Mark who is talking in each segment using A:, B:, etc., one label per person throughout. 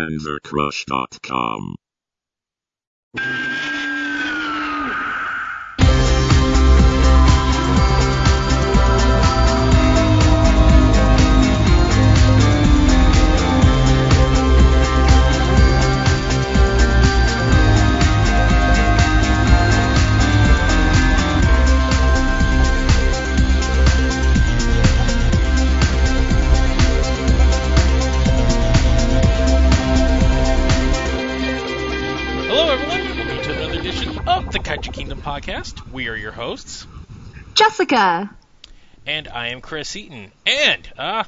A: panzercrush.com.
B: the Kaiju Kingdom podcast. We are your hosts,
C: Jessica.
B: and I am Chris Eaton. And, uh,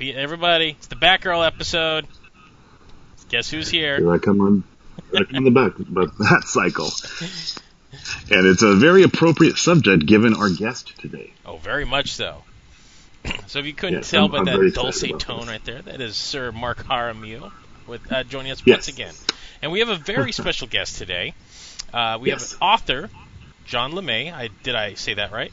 B: everybody, it's the Batgirl episode. Guess who's here?
D: Here I come on, here I come on the back but that cycle. And it's a very appropriate subject given our guest today.
B: Oh, very much so. so if you couldn't
D: Yes,
B: tell
D: I'm-
B: by
D: I'm
B: that dulcet tone
D: this.
B: right there, that is Sir Mark Jaramillo with uh, joining us
D: Yes.
B: once again. And we have a very special guest today. Uh, we
D: Yes.
B: have author John LeMay. I did I say that right?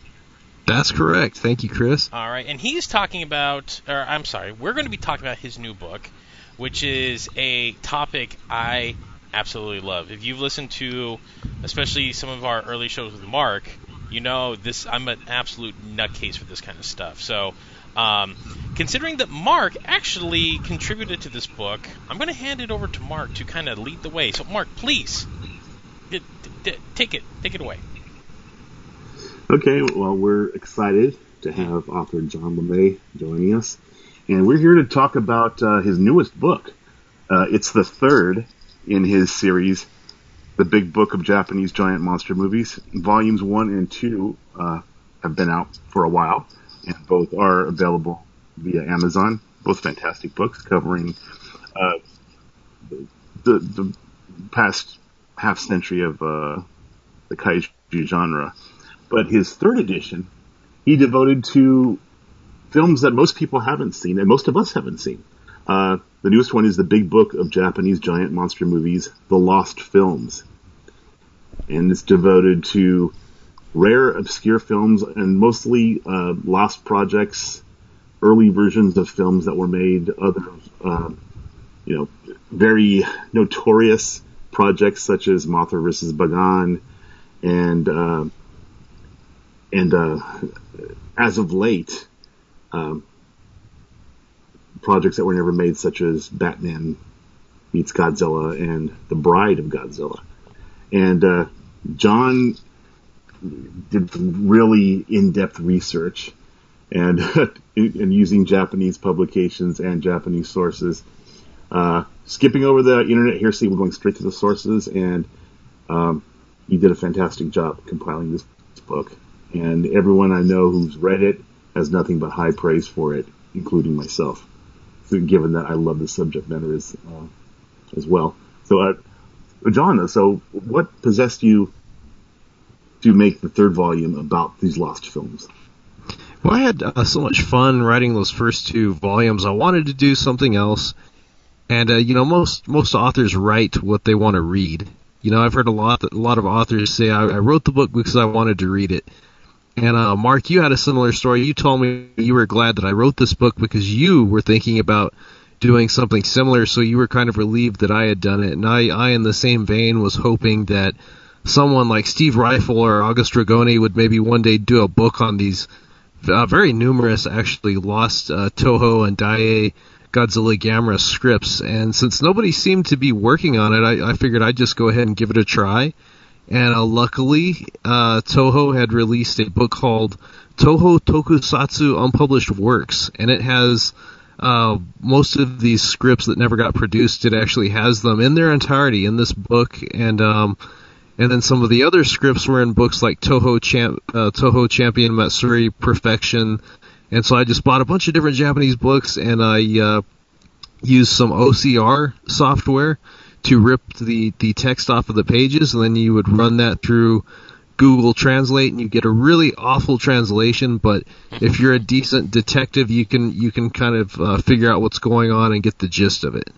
E: That's correct. Thank you, Chris.
B: All right, and he's talking about, or I'm sorry, we're going to be talking about his new book, which is a topic I absolutely love. If you've listened to, especially some of our early shows with Mark, you know this. I'm an absolute nutcase for this kind of stuff. So, um, considering that Mark actually contributed to this book, I'm going to hand it over to Mark to kind of lead the way. So, Mark, please, take it, take it away.
D: Okay, well, we're excited to have author John LeMay joining us. And we're here to talk about uh, his newest book. Uh, it's the third in his series, The Big Book of Japanese Giant Monster Movies. Volumes one and two uh, have been out for a while, and both are available via Amazon. Both fantastic books covering uh, the, the past half century of uh, the kaiju genre. But his third edition, he devoted to films that most people haven't seen, and most of us haven't seen. Uh, the newest one is the Big Book of Japanese Giant Monster Movies, The Lost Films. And it's devoted to rare, obscure films and mostly uh, lost projects, early versions of films that were made, other, uh, you know, very notorious projects such as Mothra vs. Bagan and uh, and uh, as of late, um, projects that were never made, such as Batman meets Godzilla and The Bride of Godzilla, and uh, John did really in-depth research and and using Japanese publications and Japanese sources. Uh, skipping over the internet hearsay, we're going straight to the sources, and um, he did a fantastic job compiling this book. And everyone I know who's read it has nothing but high praise for it, including myself. So given that I love the subject matter as uh, as well. So, uh, John, so what possessed you to make the third volume about these lost films?
E: Well, I had uh, so much fun writing those first two volumes. I wanted to do something else, and uh, you know, most most authors write what they want to read. You know, I've heard a lot a lot of authors say I, I wrote the book because I wanted to read it. And uh, Mark, you had a similar story. You told me you were glad that I wrote this book because you were thinking about doing something similar, so you were kind of relieved that I had done it. And I, I in the same vein, was hoping that someone like Steve Ryfle or August Ragone would maybe one day do a book on these uh, very numerous, actually lost uh, Toho and Daiei Godzilla Gamera scripts. And since nobody seemed to be working on it, I, I figured I'd just go ahead and give it a try. And uh, luckily, uh, Toho had released a book called Toho Tokusatsu Unpublished Works, and it has uh, most of these scripts that never got produced. It actually has them in their entirety in this book, and um, and then some of the other scripts were in books like Toho Champ, uh, Toho Champion Matsuri Perfection, and so I just bought a bunch of different Japanese books, and I uh, used some OCR software to rip the, the text off of the pages, and then you would run that through Google Translate, and you get a really awful translation. But if you're a decent detective, you can you can kind of uh, figure out what's going on and get the gist of it.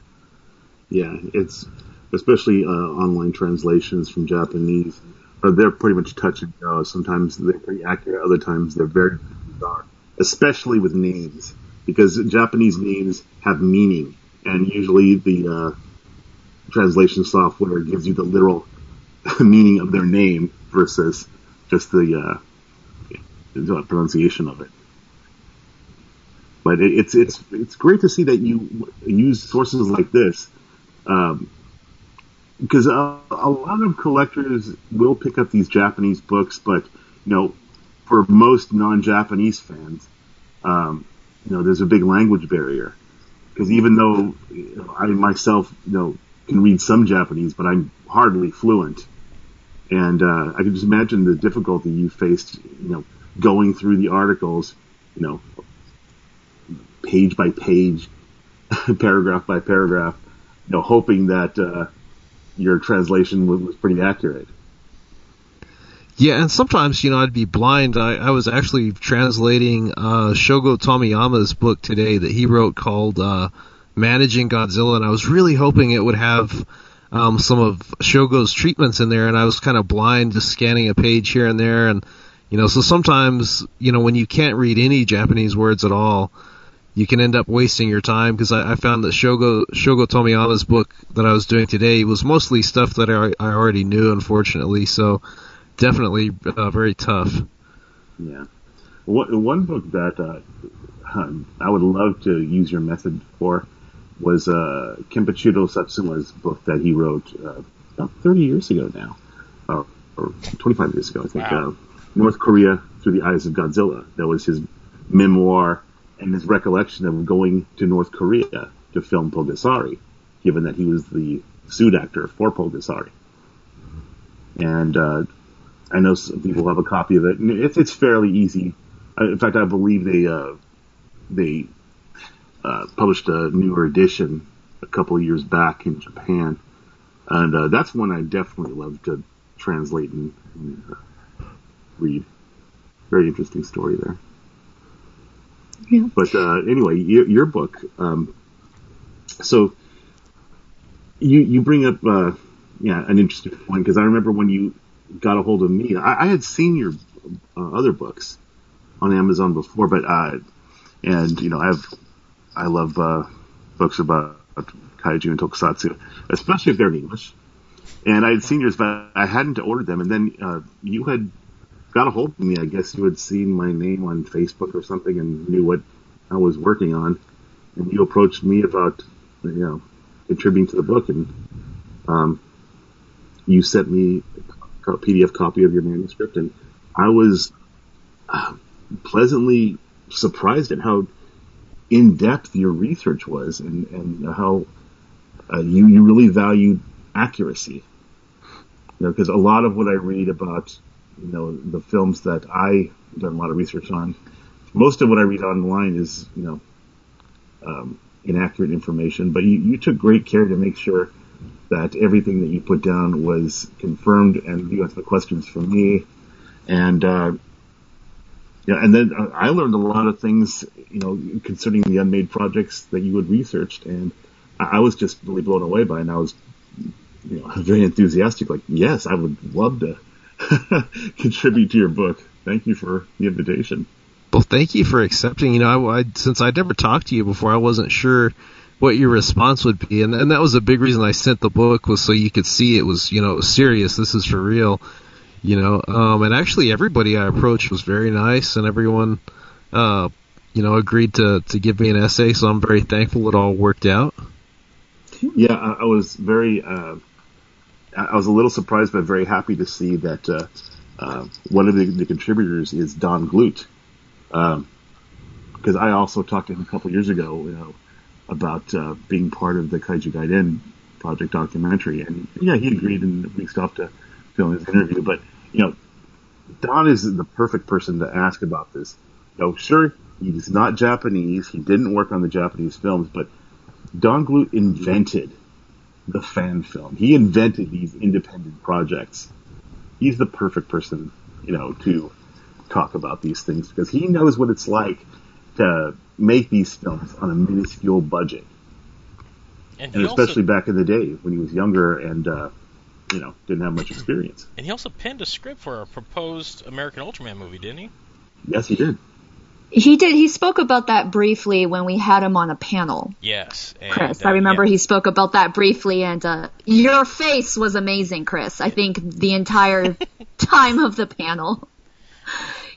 D: Yeah, it's especially uh, online translations from Japanese, or they're pretty much touch and go. Sometimes they're pretty accurate, other times they're very bizarre, especially with names, because Japanese names have meaning. and usually the uh, translation software gives you the literal meaning of their name versus just the, uh, pronunciation of it. But it, it's it's it's great to see that you use sources like this, um, because a, a lot of collectors will pick up these Japanese books, but you know, for most non-Japanese fans, um, you know, there's a big language barrier. Because even though I myself, you know, can read some Japanese, but I'm hardly fluent, and uh, I can just imagine the difficulty you faced, you know, going through the articles, you know, page by page, paragraph by paragraph, you know, hoping that uh, your translation was, was pretty accurate.
E: Yeah, and sometimes, you know, I'd be blind. I, I was actually translating uh, Shogo Tomiyama's book today that he wrote called uh, Managing Godzilla, and I was really hoping it would have um, some of Shogo's treatments in there, and I was kind of blind, just scanning a page here and there, and you know, so sometimes, you know, when you can't read any Japanese words at all, you can end up wasting your time because I, I found that Shogo Shogo Tomiyama's book that I was doing today was mostly stuff that I, I already knew, unfortunately. So definitely uh, very tough.
D: Yeah. One, one book that uh, I would love to use your method for was uh, Kenpachiro Satsuma's book that he wrote uh, about 30 years ago now, or, or 25 years ago, I think.
B: Wow.
D: Uh, North Korea Through the Eyes of Godzilla. That was his memoir and his recollection of going to North Korea to film Pulgasari, given that he was the suit actor for Pulgasari. And uh, I know some people have a copy of it, and it's it's fairly easy. In fact, I believe they uh, they uh, published a newer edition a couple of years back in Japan, and uh, that's one I definitely love to translate and, and uh, read. Very interesting story there.
A: Yeah.
D: But uh, anyway, your, your book. Um, so you you bring up uh, yeah an interesting point because I remember when you got a hold of me, I, I had seen your uh, other books on Amazon before, but uh, and you know I've I love uh, books about kaiju and tokusatsu, especially if they're in English. And I had seen yours, but I hadn't ordered them. And then uh, you had got a hold of me. I guess you had seen my name on Facebook or something and knew what I was working on. And you approached me about, you know, contributing to the book. And um, you sent me PDF copy of your manuscript. And I was uh, pleasantly surprised at how in depth your research was and, and how uh, you, you really valued accuracy. You know, because a lot of what I read about, you know, the films that I done a lot of research on, most of what I read online is, you know, um, inaccurate information. But you, you took great care to make sure that everything that you put down was confirmed, and you answered the questions for me. And uh, yeah, and then uh, I learned a lot of things, you know, concerning the unmade projects that you had researched, and I, I was just really blown away by, it, and I was you know, very enthusiastic. Like, yes, I would love to contribute to your book. Thank you for the invitation.
E: Well, thank you for accepting. You know, I, I since I'd never talked to you before, I wasn't sure what your response would be, and and that was a big reason I sent the book was so you could see it was you know serious. This is for real. You know, um, and actually everybody I approached was very nice, and everyone, uh, you know, agreed to to give me an essay. So I'm very thankful it all worked out.
D: Yeah, I, I was very, uh, I was a little surprised, but very happy to see that uh, uh, one of the, the contributors is Don Glut, because I also talked to him a couple years ago, you know, about uh, being part of the Kaiju Gaiden project documentary, and yeah, he agreed and we stopped to film his interview. But you know, Don is the perfect person to ask about this. You know, sure, he's not Japanese, he didn't work on the Japanese films, but Don Glut invented the fan film. He invented these independent projects. He's the perfect person, you know, to talk about these things because he knows what it's like to make these films on a minuscule budget.
B: And,
D: And especially
B: also,
D: back in the day when he was younger and, uh, you know, didn't have much experience.
B: and he also penned a script for a proposed American Ultraman movie, didn't he?
D: Yes, he did.
A: He did. He spoke about that briefly when we had him on a panel.
B: Yes, and,
A: Chris.
B: uh,
A: I remember
B: yeah.
A: he spoke about that briefly, and uh, your face was amazing, Chris. I think the entire time of the panel,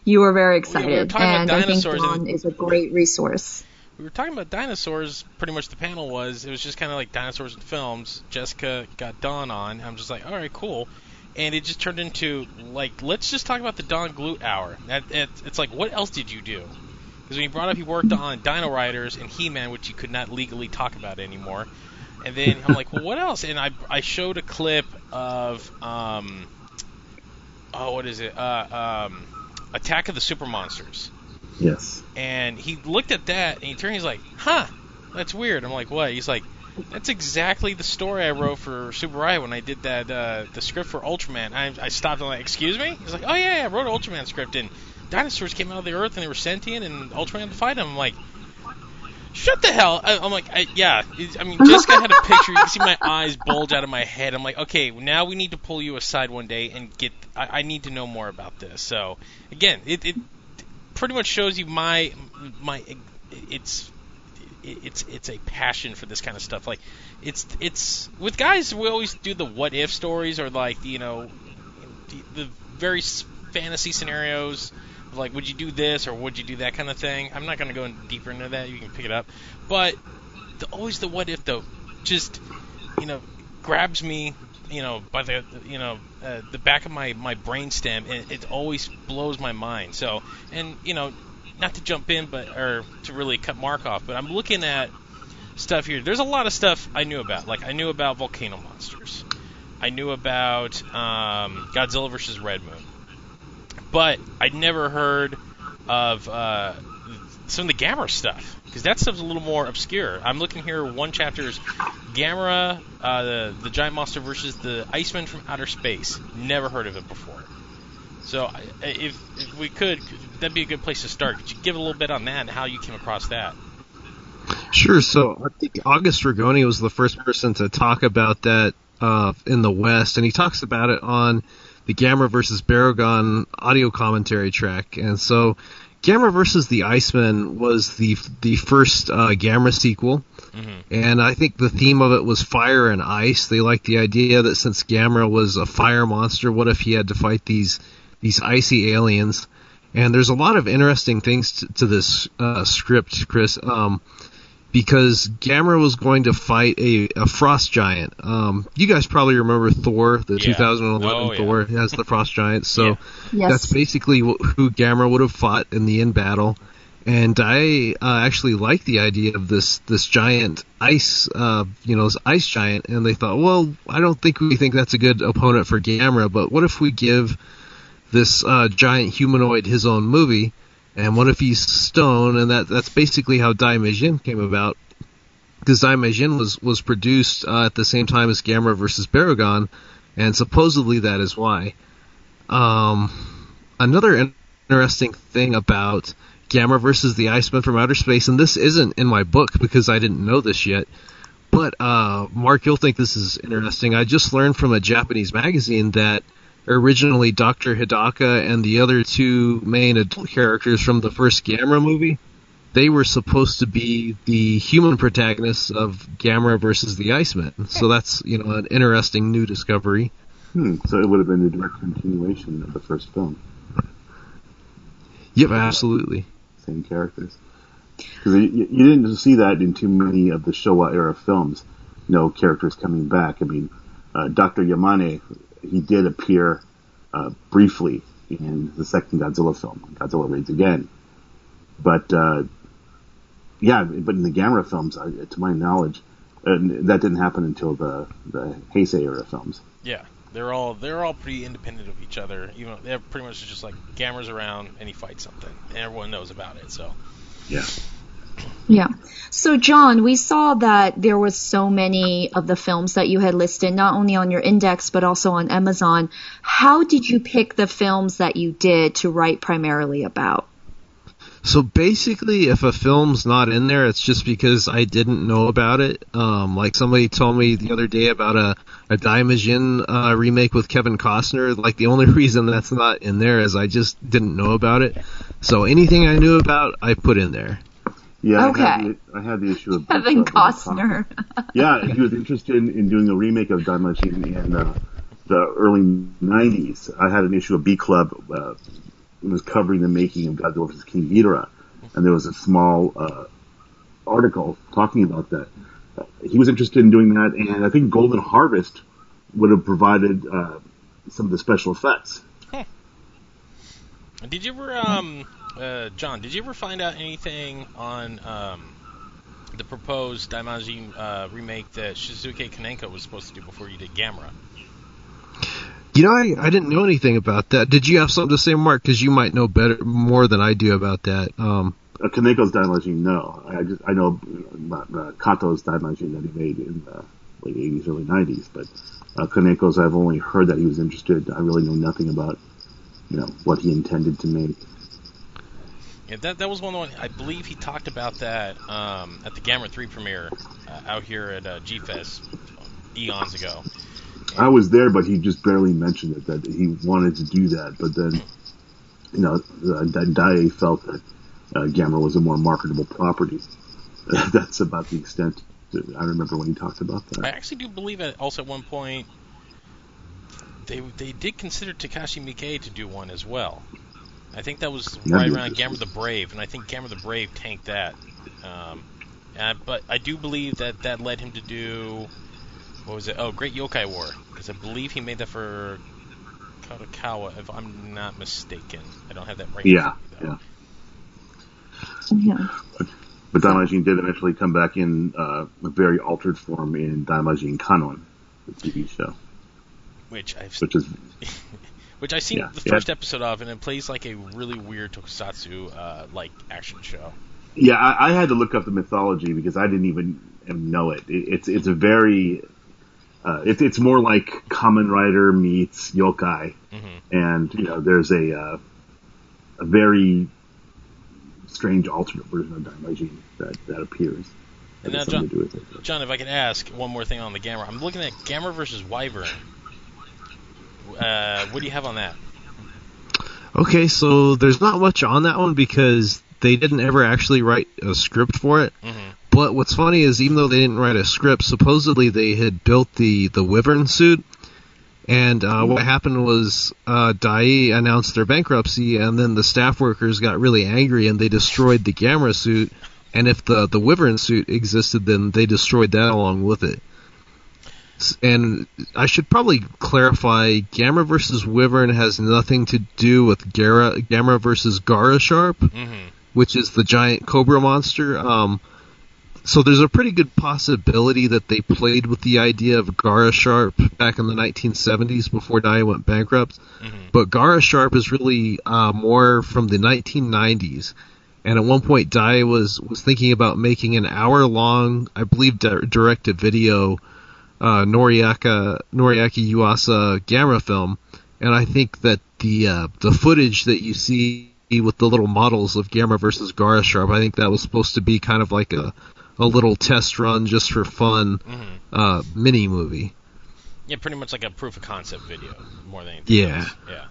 A: you were very excited,
B: talking about
A: and I think Don
B: and-
A: is a great resource.
B: we were talking about dinosaurs. Pretty much the panel was it was just kind of like dinosaurs and films. Jessica got Don on. I'm just like, all right, cool. And it just turned into like, let's just talk about the Don Glut Hour. That, it, it's like, what else did you do? Because when you brought up, he worked on Dino Riders and He-Man, which you could not legally talk about anymore. And then I'm like, well, what else? And I I showed a clip of um, oh, what is it? Uh, um, Attack of the Super Monsters
D: Yes.
B: and he looked at that and he turned. He's like, "Huh, that's weird." I'm like, "What?" He's like, "That's exactly the story I wrote for Super Riot when I did that uh, the script for Ultraman." I, I stopped and I'm like, "Excuse me?" He's like, "Oh yeah, yeah, I wrote an Ultraman script and dinosaurs came out of the earth and they were sentient and Ultraman had to fight them." I'm like. Shut the hell! I, I'm like, I, yeah. I mean, Jessica had a picture. You can see my eyes bulge out of my head. I'm like, okay, now we need to pull you aside one day and get. I, I need to know more about this. So, again, it, it pretty much shows you my my it's it's it's a passion for this kind of stuff. Like it's it's with guys we always do the what if stories or like you know the, the very fantasy scenarios. Like, would you do this or would you do that kind of thing? I'm not going to go in deeper into that. You can pick it up, but the, always the what if though, just you know, grabs me, you know, by the you know uh, the back of my my brainstem, and it always blows my mind. So, and you know, not to jump in, but or to really cut Mark off, but I'm looking at stuff here. There's a lot of stuff I knew about. Like I knew about volcano monsters. I knew about um, Godzilla versus Red Moon, but I'd never heard of uh, some of the Gamera stuff because that stuff's a little more obscure. I'm looking here. One chapter is Gamera, uh, the the giant monster versus the Iceman from outer space. Never heard of it before. So if, if we could, that'd be a good place to start. Could you give a little bit on that and how you came across that?
E: Sure. So I think August Ragone was the first person to talk about that uh, in the West, and he talks about it on the Gamera versus Barugon audio commentary track. And so, Gamera versus the Iceman was the the first uh, Gamera sequel, and I think the theme of it was fire and ice. They liked the idea that since Gamera was a fire monster, what if he had to fight these these icy aliens? And there's a lot of interesting things to, to this uh, script, Chris. Um, because Gamera was going to fight a, a frost giant. Um, you guys probably remember Thor, the
B: Yeah.
E: 2011
B: Oh, yeah.
E: Thor has the frost giant. So
B: Yeah.
A: Yes.
E: that's basically who Gamera would have fought in the end battle. And I uh, actually like the idea of this this giant ice, uh, you know, this ice giant. And they thought, well, I don't think we think that's a good opponent for Gamera, but what if we give this uh, giant humanoid his own movie? And what if he's stone? And that that's basically how Daimajin came about. Because Daimajin was was produced uh, at the same time as Gamera versus Barugon, and supposedly that is why. Um, another in- interesting thing about Gamera versus the Iceman from Outer Space, and this isn't in my book because I didn't know this yet. But uh, Mark, you'll think this is interesting. I just learned from a Japanese magazine that originally Dr. Hidaka and the other two main adult characters from the first Gamera movie, they were supposed to be the human protagonists of Gamera versus the Iceman. So that's you know an interesting new discovery.
D: Hmm. So it would have been a direct continuation of the first film.
E: Yep, absolutely.
D: Same characters. Because you, you didn't see that in too many of the Showa era films. No characters coming back. I mean, uh, Dr. Yamane, he did appear uh, briefly in the second Godzilla film, Godzilla Raids Again. But uh, yeah, but in the Gamera films, uh, to my knowledge, uh, that didn't happen until the the Heisei era films.
B: Yeah, they're all they're all pretty independent of each other. Even they're pretty much just like Gamera's around and he fights something, and everyone knows about it. So
D: Yeah.
A: Yeah. So, John, we saw that there was so many of the films that you had listed, not only on your index, but also on Amazon. How did you pick the films that you did to write primarily about?
E: So basically, if a film's not in there, it's just because I didn't know about it. Um, like somebody told me the other day about a a Daimajin uh, remake with Kevin Costner. Like the only reason that's not in there is I just didn't know about it. So anything I knew about, I put in there.
D: Yeah,
A: Okay.
D: I, had the, I had the issue of
A: Kevin Costner.
D: yeah, he was interested in, in doing a remake of Daimajin in uh, the early '90s. I had an issue of B Club. Uh, it was covering the making of Godzilla vs King Ghidorah, and there was a small uh, article talking about that. Uh, he was interested in doing that, and I think Golden Harvest would have provided uh, some of the special effects.
B: Did you ever, um, uh, John? Did you ever find out anything on um, the proposed Daimajin uh, remake that Shusuke Kaneko was supposed to do before you did Gamera?
E: You know, I, I didn't know anything about that. Did you have something to say, Mark? Because you might know better, more than I do about that. Um,
D: Uh, Kaneko's Daimajin, no. I just I know about uh, Kato's Daimajin that he made in the late 80s, early 90s, but uh, Kaneko's I've only heard that he was interested. I really know nothing about, you know, what he intended to make.
B: Yeah, that that was one of the one I believe he talked about that um, at the Gamera 3 premiere uh, out here at uh, G-Fest eons ago.
D: I was there, but he just barely mentioned it that he wanted to do that. But then, you know, uh, Daiei felt that uh, Gamera was a more marketable property. That's about the extent. That I remember when he talked about that.
B: I actually do believe that also at one point they they did consider Takashi Miike to do one as well. I think that was
D: That'd
B: right around
D: interesting.
B: Gamera the Brave, and I think Gamera the Brave tanked that. Um, and, but I do believe that that led him to do what was it? Oh, Great Yokai War, because I believe he made that for Kadokawa, if I'm not mistaken. I don't have that right.
D: Yeah,
B: front of me, though.
D: yeah.
A: Yeah.
D: But Daimajin did eventually come back in uh, a very altered form in Daimajin Kanon, the TV show,
B: Which I've
D: which is
B: which I've seen
D: Yeah,
B: the
D: yeah.
B: first episode of, and it plays like a really weird tokusatsu uh, like action show.
D: Yeah, I, I had to look up the mythology because I didn't even know it. it it's it's a very uh, it's it's more like Kamen Rider meets yokai,
B: Mm-hmm.
D: and you know there's a uh, a very strange alternate version of Daimajin that that appears. That
B: And now, John-
D: to do with it.
B: John, if I could ask one more thing on the Gamera, I'm looking at Gamera versus Wyvern. Uh, what do you have on that?
E: okay, so there's not much on that one because they didn't ever actually write a script for it.
B: Mm-hmm.
E: But what's funny is even though they didn't write a script, supposedly they had built the the Wyvern suit. And uh, what happened was uh, Daiei announced their bankruptcy, and then the staff workers got really angry and they destroyed the Gamera suit. And if the the Wyvern suit existed, then they destroyed that along with it. And I should probably clarify: Gamera versus Wyvern has nothing to do with Gara, Gamera versus Gara Sharp
B: Mm-hmm.
E: which is the giant cobra monster. Um, so there's a pretty good possibility that they played with the idea of Gara Sharp back in the 1970s before Daiei went bankrupt.
B: Mm-hmm.
E: But Gara Sharp is really uh, more from the 1990s. And at one point, Daiei was, was thinking about making an hour long, I believe, di- direct to video uh, Noriaka Noriaki Yuasa Gamera film, and I think that the uh, the footage that you see with the little models of Gamera versus Gara Sharp, I think that was supposed to be kind of like a a little test run just for fun
B: Mm-hmm.
E: uh, mini movie.
B: Yeah, pretty much like a proof of concept video more than anything
E: Yeah.
B: else. Yeah.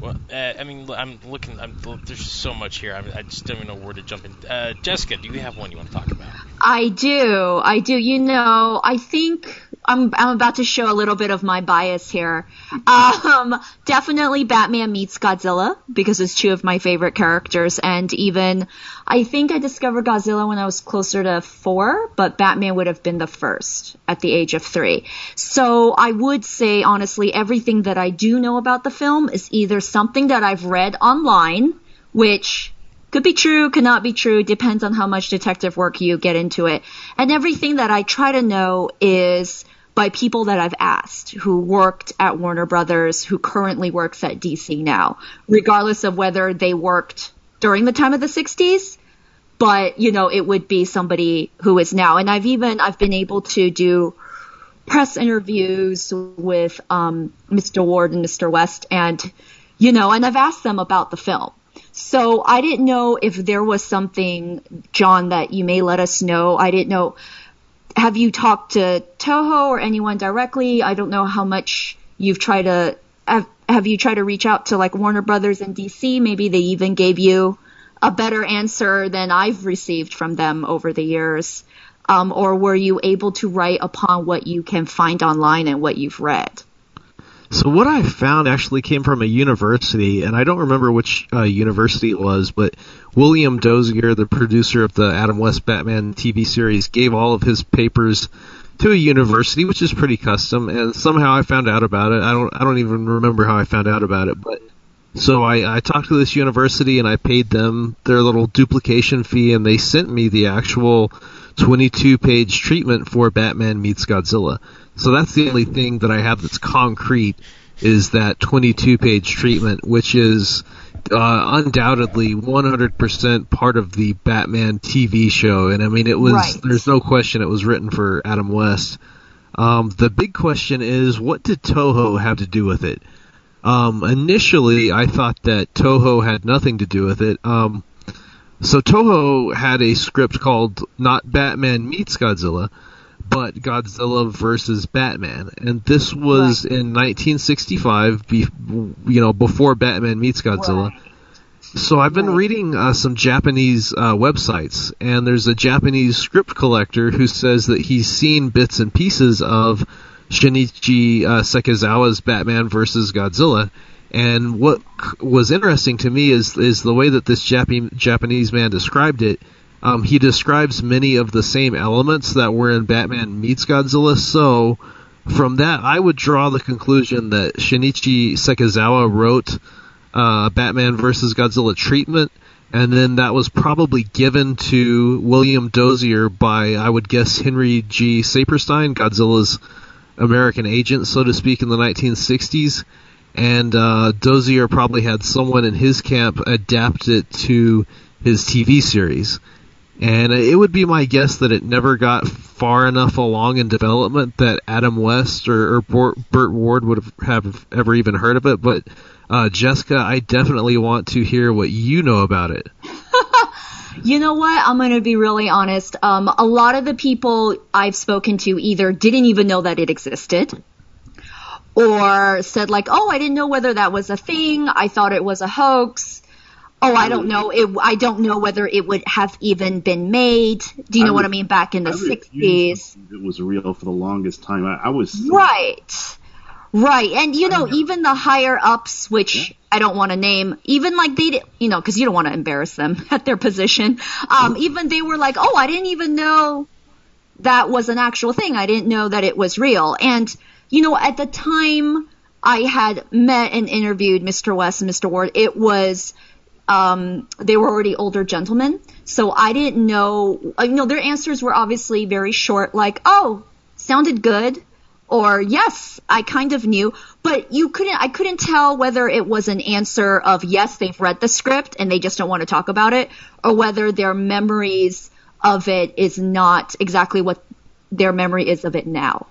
B: Well, uh, I mean, I'm looking. I'm, there's so much here. I, I just don't even know where to jump in. Uh, Jessica, do you have one you want to talk about?
A: I do. I do. You know, I think I'm I'm about to show a little bit of my bias here. Um, definitely Batman meets Godzilla because it's two of my favorite characters, and even I think I discovered Godzilla when I was closer to four, but Batman would have been the first at the age of three. So I would say honestly, everything that I do know about the film is either something that I've read online, which could be true, could not be true, depends on how much detective work you get into it. And everything that I try to know is by people that I've asked who worked at Warner Brothers, who currently works at DC now, regardless of whether they worked during the time of the 60s, but you know, it would be somebody who is now. And I've even, I've been able to do press interviews with um, Mr. Ward and Mr. West, and you know, and I've asked them about the film. So I didn't know if there was something, John, that you may let us know. I didn't know. Have you talked to Toho or anyone directly? I don't know how much you've tried to. Have, have you tried to reach out to like Warner Brothers in DC? Maybe they even gave you a better answer than I've received from them over the years. Um, or were you able to write upon what you can find online and what you've read?
E: So what I found actually came from a university, and I don't remember which uh, university it was, but William Dozier, the producer of the Adam West Batman TV series, gave all of his papers to a university, which is pretty custom, and somehow I found out about it. I don't, I don't even remember how I found out about it, but so I, I talked to this university and I paid them their little duplication fee, and they sent me the actual 22 page treatment for Batman meets Godzilla. So that's the only thing that I have that's concrete is that 22 page treatment, which is uh, undoubtedly 100% part of the Batman TV show. And I mean, it was,
A: Right.
E: there's no question it was written for Adam West. Um, the big question is, what did Toho have to do with it? Um, initially, I thought that Toho had nothing to do with it. Um, so Toho had a script called not Batman meets Godzilla, but Godzilla versus Batman, and this was in 1965, be, you know, before Batman meets Godzilla. So I've been
A: Right.
E: reading uh, some Japanese uh, websites, and there's a Japanese script collector who says that he's seen bits and pieces of Shinichi uh, Sekizawa's Batman versus Godzilla. And what c- was interesting to me is is the way that this Jap- Japanese man described it. Um, he describes many of the same elements that were in Batman meets Godzilla. So from that, I would draw the conclusion that Shinichi Sekizawa wrote uh, Batman versus Godzilla treatment, and then that was probably given to William Dozier by, I would guess, Henry G. Saperstein, Godzilla's American agent, so to speak, in the 1960s. And uh, Dozier probably had someone in his camp adapt it to his TV series. And it would be my guess that it never got far enough along in development that Adam West or, or Burt Ward would have, ever even heard of it. But uh, Jessica, I definitely want to hear what you know about it.
A: You know what? I'm going to be really honest. Um, a lot of the people I've spoken to either didn't even know that it existed or said like, "Oh, I didn't know whether that was a thing. I thought it was a hoax." Oh, I don't know. It, I don't know whether it would have even been made. Do you know
D: I
A: what I mean? Back in the 60s.
D: It was real for the longest time. I, I was
A: Right. Right. And you know, even the higher ups, which I don't want to name, even like they, you know, cause you don't want to embarrass them at their position. Um, even they were like, oh, I didn't even know that was an actual thing. I didn't know that it was real. And, you know, at the time I had met and interviewed Mr. West and Mr. Ward, it was, um, they were already older gentlemen. So I didn't know, uh, you know, their answers were obviously very short, like, oh, sounded good. Or yes, I kind of knew, but you couldn't, I couldn't tell whether it was an answer of yes, they've read the script and they just don't want to talk about it, or whether their memories of it is not exactly what their memory is of it now.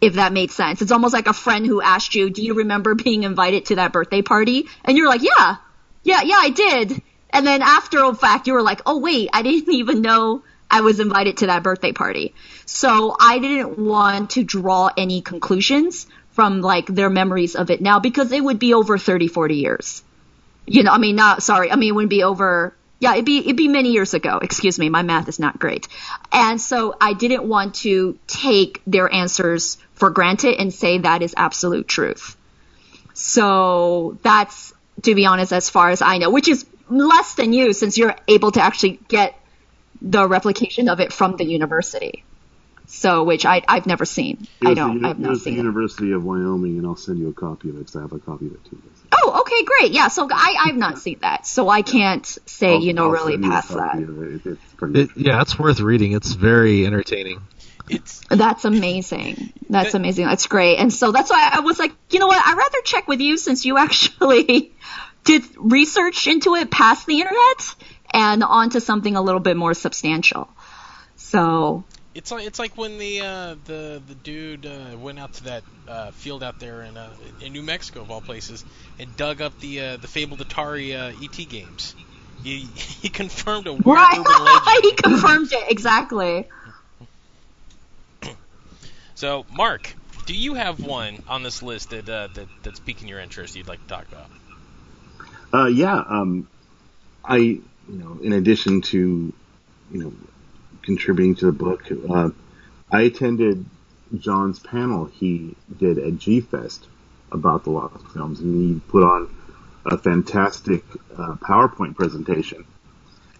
A: If that made sense. It's almost like a friend who asked you, do you remember being invited to that birthday party? And you're like, yeah, yeah, yeah, I did. And then after a fact, you were like, oh wait, I didn't even know I was invited to that birthday party. So I didn't want to draw any conclusions from like their memories of it now because it would be over 30, 40 years. You know, I mean, not, sorry, I mean, it wouldn't be over, yeah, it'd be, it'd be many years ago. Excuse me, my math is not great. And so I didn't want to take their answers for granted and say that is absolute truth. So that's, to be honest, as far as I know, which is less than you since you're able to actually get the replication of it from the university. So, which I, I've never seen. I don't.
D: The,
A: I've not
D: seen. the
A: seen it.
D: University of Wyoming, and I'll send you a copy of it because I have a copy of it too.
A: Oh, okay, great. Yeah, so I, I've not seen that, so I can't say,
D: I'll-
A: you know,
D: I'll
A: really
D: send you a
A: past that.
D: it. It- It's.
E: It, yeah, it's worth reading. It's very entertaining.
B: It's
A: That's amazing. That's amazing. That's great. And so that's why I was like, you know what? I'd rather check with you since you actually did research into it past the internet and onto something a little bit more substantial. So,
B: it's like it's like when the uh, the the dude uh, went out to that uh, field out there in uh, in New Mexico of all places and dug up the uh, the fabled Atari uh, ET games. He, he confirmed a weird
A: Right.
B: urban legend.
A: he confirmed it exactly.
B: So, Mark, do you have one on this list that, uh, that that's piquing your interest you'd like to talk about?
D: Uh, yeah, um, I, you know, in addition to, you know, contributing to the book, uh, I attended John's panel he did at G Fest about the Lost films, and he put on a fantastic uh, PowerPoint presentation.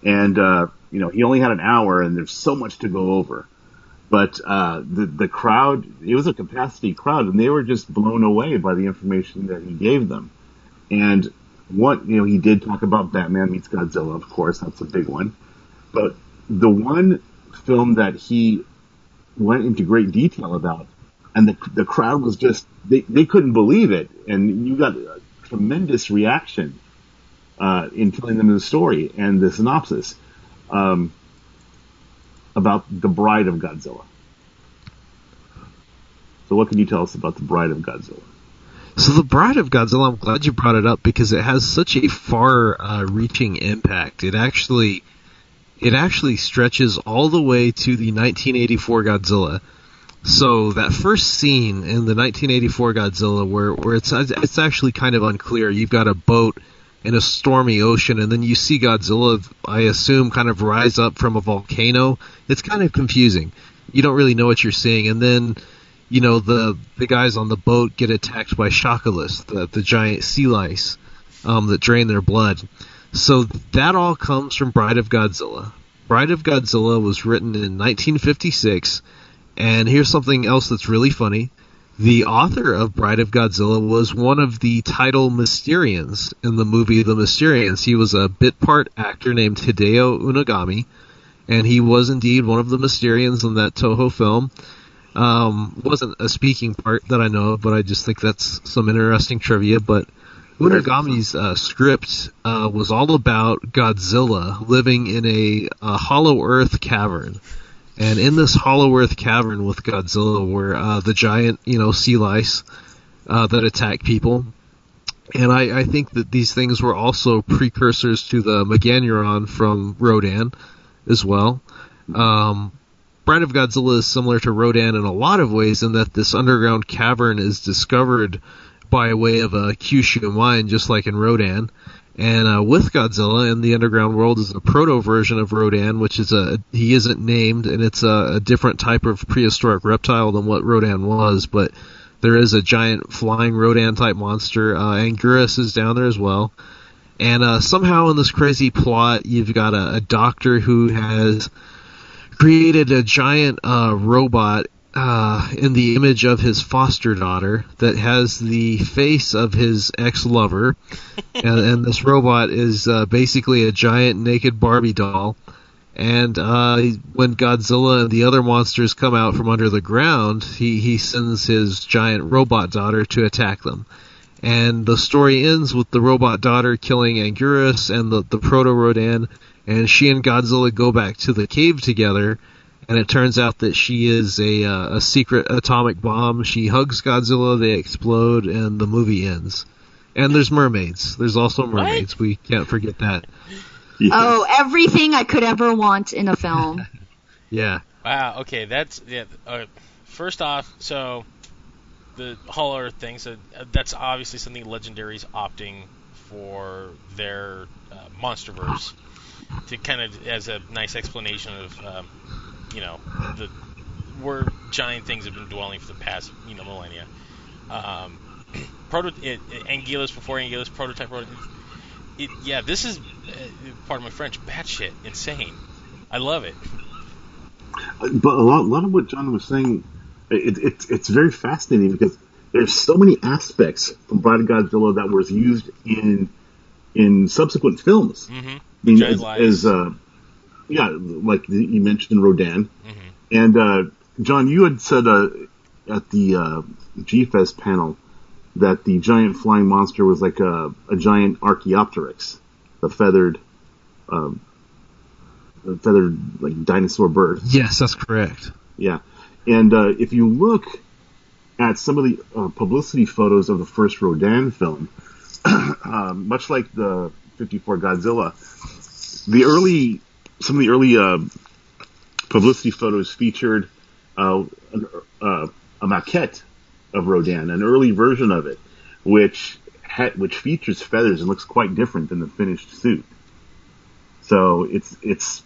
D: And uh, you know, he only had an hour, and there's so much to go over. But uh, the the crowd, it was a capacity crowd, and they were just blown away by the information that he gave them. And what you know, he did talk about Batman meets Godzilla, of course, that's a big one. But the one film that he went into great detail about, and the the crowd was just they they couldn't believe it, and you got a tremendous reaction uh, in telling them the story and the synopsis um, about the Bride of Godzilla. So, what can you tell us about the Bride of Godzilla?
E: So the Bride of Godzilla, I'm glad you brought it up because it has such a far-reaching uh, impact. It actually, it actually stretches all the way to the 1984 Godzilla. So that first scene in the 1984 Godzilla, where where it's it's actually kind of unclear. You've got a boat in a stormy ocean, and then you see Godzilla, I assume, kind of rise up from a volcano. It's kind of confusing. You don't really know what you're seeing, and then you know the the guys on the boat get attacked by Shockirus, the the giant sea lice um, that drain their blood. So that all comes from Bride of Godzilla. Bride of Godzilla was written in 1956, and here's something else that's really funny. The author of Bride of Godzilla was one of the title Mysterians in the movie The Mysterians. He was a bit part actor named Hideo Unagami, and he was indeed one of the Mysterians in that Toho film. Um, wasn't a speaking part that I know of, but I just think that's some interesting trivia. But Unagami's uh, script uh, was all about Godzilla living in a, a hollow earth cavern. And in this hollow earth cavern with Godzilla were uh, the giant, you know, sea lice uh, that attack people. And I, I think that these things were also precursors to the Meganulon from Rodan as well. Um, Bride of Godzilla is similar to Rodan in a lot of ways in that this underground cavern is discovered by way of a Kyushu mine, just like in Rodan. And uh, with Godzilla in the underground world is a proto version of Rodan, which is a he isn't named, and it's a, a different type of prehistoric reptile than what Rodan was. But there is a giant flying Rodan type monster. Uh, Anguirus is down there as well. And uh, somehow in this crazy plot, you've got a, a doctor who has created a giant uh, robot uh, in the image of his foster daughter that has the face of his ex-lover, and, and this robot is uh, basically a giant naked Barbie doll. And uh, when Godzilla and the other monsters come out from under the ground, he, he sends his giant robot daughter to attack them. And the story ends with the robot daughter killing Anguirus and the, the Proto Rodan, and she and Godzilla go back to the cave together. And it turns out that she is a uh, a secret atomic bomb. She hugs Godzilla, they explode, and the movie ends. And there's mermaids. There's also mermaids. We can't forget that.
D: Yes.
A: Oh, everything I could ever want in a film.
E: Yeah.
B: Wow. Okay, that's yeah. Uh, first off, so the Hollow Earth thing. So uh, that's obviously something Legendary's opting for their uh, MonsterVerse to kind of as a nice explanation of um, you know the where giant things have been dwelling for the past you know millennia. Um, proto it, it, Anguillus before Anguillus prototype. Proto- it, yeah, this is uh, of my French, batshit insane. I love it.
D: But a lot, a lot of what John was saying, it, it, it's very fascinating because there's so many aspects from Bride of Godzilla that was used in in subsequent films.
B: Mm-hmm.
D: I mean, as, as uh, yeah, like you mentioned Rodan,
B: Mhm.
D: and uh, John, you had said uh, at the uh, G-Fest panel that the giant flying monster was like a, a giant Archaeopteryx, the feathered, um, the feathered like dinosaur bird.
E: Yes, that's correct.
D: Yeah, and uh, if you look at some of the uh, publicity photos of the first Rodan film, um, much like the '54 Godzilla, the early, some of the early uh, publicity photos featured uh, an, uh, a maquette of Rodan, an early version of it, which which features feathers and looks quite different than the finished suit. So it's it's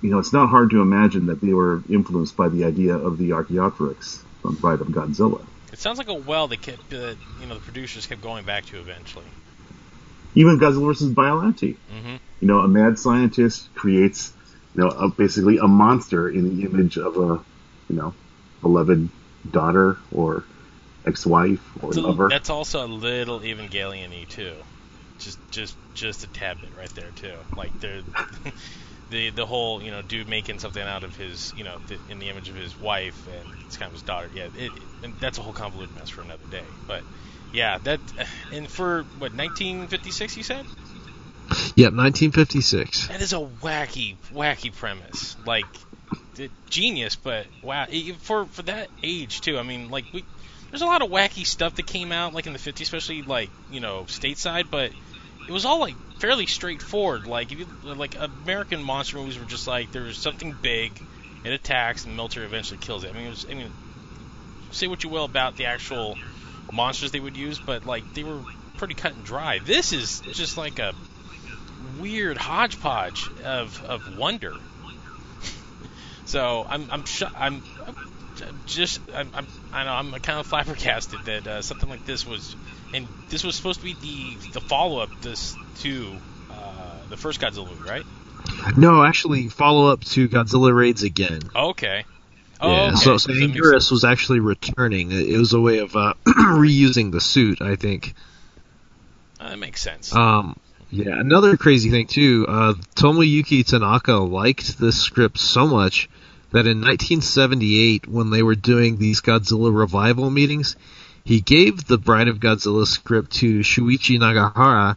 D: you know it's not hard to imagine that they were influenced by the idea of the Archaeopteryx from Bride of Godzilla.
B: It sounds like a well that kept, uh, you know, the producers kept going back to eventually.
D: Even Godzilla versus Biollante.
B: hmm
D: You know, a mad scientist creates, you know, a, basically a monster in the image of a, you know, beloved daughter or ex-wife or lover.
B: That's also a little Evangelion-y too. Just, just, just a tad bit right there too. Like there, the the whole you know dude making something out of his you know in the image of his wife and it's kind of his daughter. Yeah, it, and that's a whole convoluted mess for another day. But yeah, that and for what 1956 you said
E: Yep, 1956.
B: that is a wacky, wacky premise. Like genius, but wow, for for that age too. I mean, like we. There's a lot of wacky stuff that came out, like in the 50s, especially like you know stateside, but it was all like fairly straightforward. Like if you like American monster movies were just like there's something big, it attacks, and the military eventually kills it. I mean, it was, I mean, say what you will about the actual monsters they would use, but like they were pretty cut and dry. This is just like a weird hodgepodge of of wonder. so I'm I'm sh- I'm, I'm just I'm, I'm I know I'm kind of flabbergasted that uh, something like this was and this was supposed to be the the follow up this to uh, the first Godzilla movie, right?
E: No, actually, follow up to Godzilla Raids again.
B: Okay. Oh,
E: yeah,
B: okay.
E: so, so
B: that
E: was actually returning. It it was a way of uh, reusing the suit, I think.
B: Uh, that makes sense.
E: Um, yeah, another crazy thing too. Uh, Tomoyuki Tanaka liked this script so much that in 1978, when they were doing these Godzilla revival meetings, he gave the Bride of Godzilla script to Shuichi Nagahara,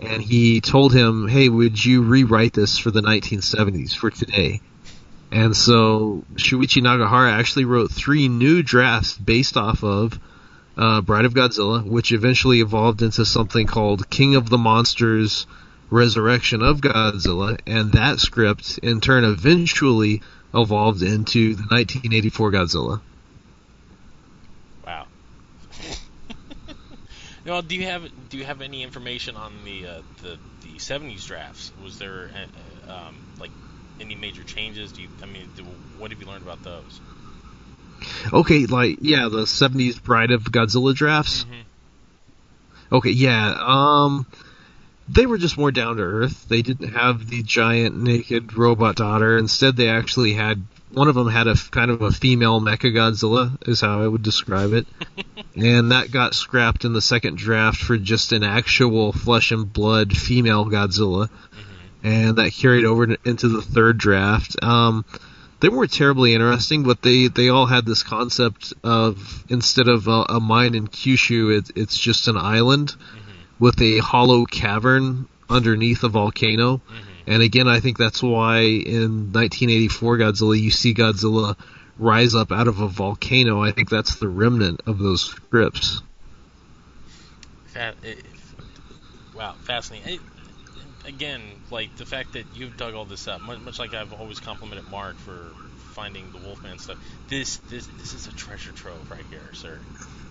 E: and he told him, "Hey, would you rewrite this for the 1970s for today?" And so Shuichi Nagahara actually wrote three new drafts based off of uh, Bride of Godzilla, which eventually evolved into something called King of the Monsters Resurrection of Godzilla, and that script in turn eventually evolved into the 1984 Godzilla.
B: Wow. now, do you have do you have any information on the uh, the the '70s drafts? Was there uh, um, any major changes? Do you I mean, do, what have you learned about those?
E: Okay, like yeah, the 70s Bride of Godzilla drafts.
B: Mhm.
E: Okay, yeah. Um, they were just more down to earth. They didn't have the giant naked robot daughter. Instead, they actually had one of them had a kind of a female Mecha Godzilla, is how I would describe it, and that got scrapped in the second draft for just an actual flesh and blood female Godzilla, and that carried over into the third draft. Um, they weren't terribly interesting, but they, they all had this concept of instead of a, a mine in Kyushu, it, it's just an island with a hollow cavern underneath a volcano. And again, I think that's why in 1984 Godzilla, you see Godzilla rise up out of a volcano. I think that's the remnant of those scripts.
B: Fa- it, wow, fascinating. Again, like the fact that you've dug all this up, much, much like I've always complimented Mark for finding the Wolfman stuff. This this this is a treasure trove right here, sir.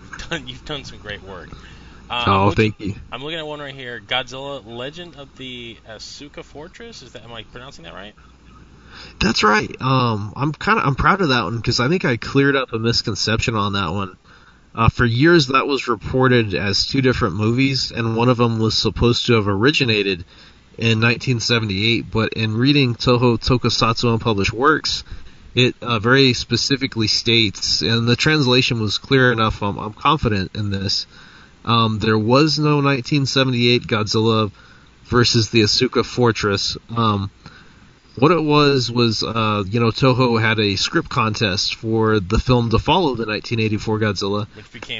B: You've done you've done some great work. Um,
E: oh, thank you.
B: I'm looking at one right here. Godzilla: Legend of the Asuka Fortress. Is that am I pronouncing that right?
E: That's right. Um, I'm kind of I'm proud of that one because I think I cleared up a misconception on that one. Uh, for years, that was reported as two different movies, and one of them was supposed to have originated in 1978. But in reading Toho Tokusatsu unpublished works, it uh, very specifically states, and the translation was clear enough. I'm, I'm confident in this. Um, there was no 1978 Godzilla versus the Asuka Fortress. Um, what it was was, uh, you know, Toho had a script contest for the film to follow the 1984 Godzilla,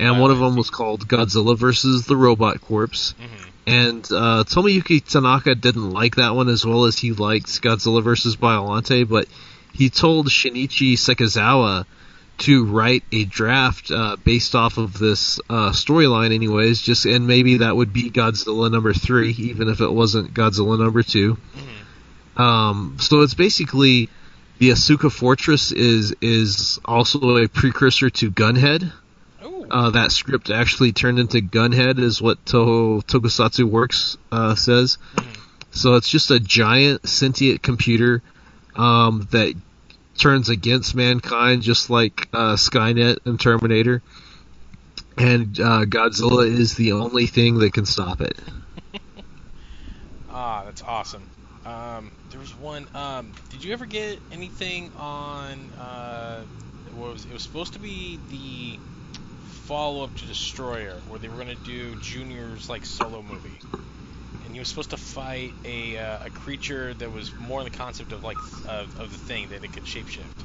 E: and one of them was called Godzilla versus the Robot Corpse.
B: Mhm.
E: And uh, Tomoyuki Tanaka didn't like that one as well as he liked Godzilla versus Biollante, but he told Shinichi Sekizawa to write a draft uh, based off of this uh, storyline, anyways. Just and maybe that would be Godzilla number three, even if it wasn't Godzilla number two. Um, so it's basically the Asuka Fortress is is also a precursor to Gunhead. Uh, that script actually turned into Gunhead, is what Toho Tokusatsu Works uh, says. So it's just a giant sentient computer um, that turns against mankind, just like uh, Skynet and Terminator. And uh, Godzilla is the only thing that can stop it.
B: Ah, that's awesome. Um, there was one. Um, did you ever get anything on? Uh, what was it was supposed to be the follow-up to Destroyer, where they were going to do Junior's like solo movie, and he was supposed to fight a uh, a creature that was more in the concept of like of, of the thing that it could shapeshift.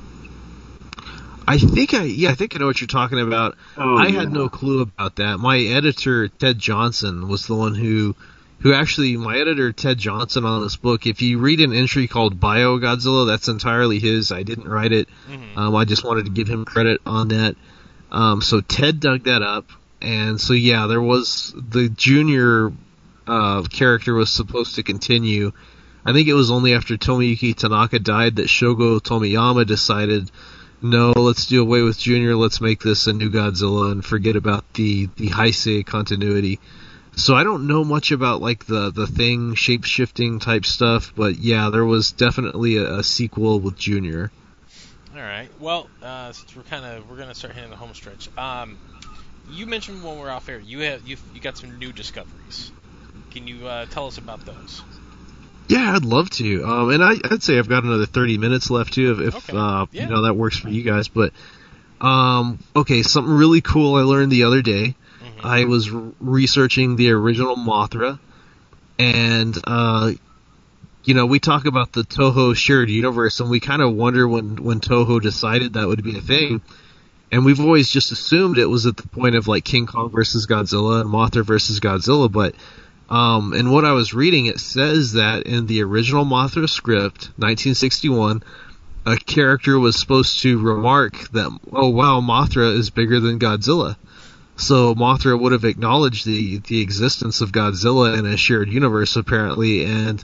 E: I think I yeah I think I know what you're talking about.
D: Oh,
E: I
D: yeah.
E: had no clue about that. My editor Ted Johnson was the one who who actually my editor Ted Johnson on this book. If you read an entry called Bio Godzilla, that's entirely his. I didn't write it.
B: Mhm.
E: Um, I just wanted to give him credit on that. Um, so Ted dug that up, and so yeah, there was the junior uh, character was supposed to continue. I think it was only after Tomoyuki Tanaka died that Shogo Tomiyama decided, no, let's do away with Junior. Let's make this a new Godzilla and forget about the the Heisei continuity. So I don't know much about like the the thing shape shifting type stuff, but yeah, there was definitely a, a sequel with Junior.
B: All right. Well, uh, since we're kind of we're gonna start hitting the home stretch. Um, you mentioned when we're off air, you have you you got some new discoveries. Can you uh, tell us about those?
E: Yeah, I'd love to. Um, and I, I'd say I've got another 30 minutes left too, if, if
B: Okay.
E: uh,
B: Yeah.
E: you know that works for you guys. But um, okay, something really cool I learned the other day.
B: Mhm.
E: I was r- researching the original Mothra, and uh, you know we talk about the Toho shared universe, and we kind of wonder when when Toho decided that would be a thing. And we've always just assumed it was at the point of like King Kong versus Godzilla and Mothra versus Godzilla, but um, and what I was reading, it says that in the original Mothra script, 1961, a character was supposed to remark that, oh wow, Mothra is bigger than Godzilla. So Mothra would have acknowledged the, the existence of Godzilla in a shared universe, apparently, and,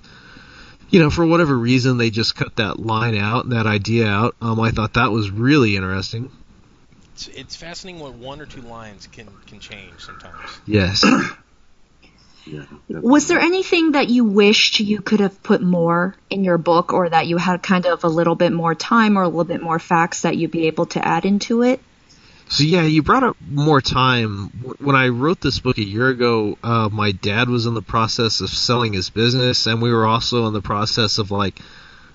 E: you know, for whatever reason, they just cut that line out, that idea out. Um, I thought that was really interesting.
B: It's, it's fascinating what one or two lines can can change sometimes.
E: Yes.
D: Yeah.
A: Was there anything that you wished you could have put more in your book or that you had kind of a little bit more time or a little bit more facts that you'd be able to add into it?
E: So yeah, you brought up more time. When I wrote this book a year ago, uh, my dad was in the process of selling his business, and we were also in the process of like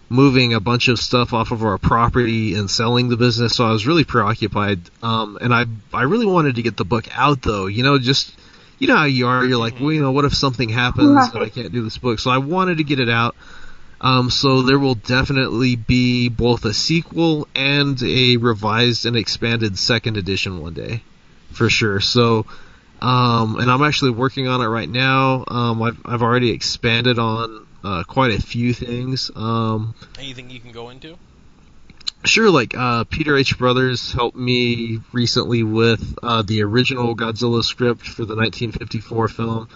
E: moving a bunch of stuff off of our property and selling the business. So I was really preoccupied, um, and I I really wanted to get the book out though. You know, just you know how you are. You're like, well, you know, what if something happens and I can't do this book? So I wanted to get it out. Um, so there will definitely be both a sequel and a revised and expanded second edition one day, for sure. So, um, and I'm actually working on it right now. Um, I've, I've already expanded on uh, quite a few things. Um,
B: Anything you can go into?
E: sure, like uh, Peter H. Brothers helped me recently with uh, the original Godzilla script for the 1954 film.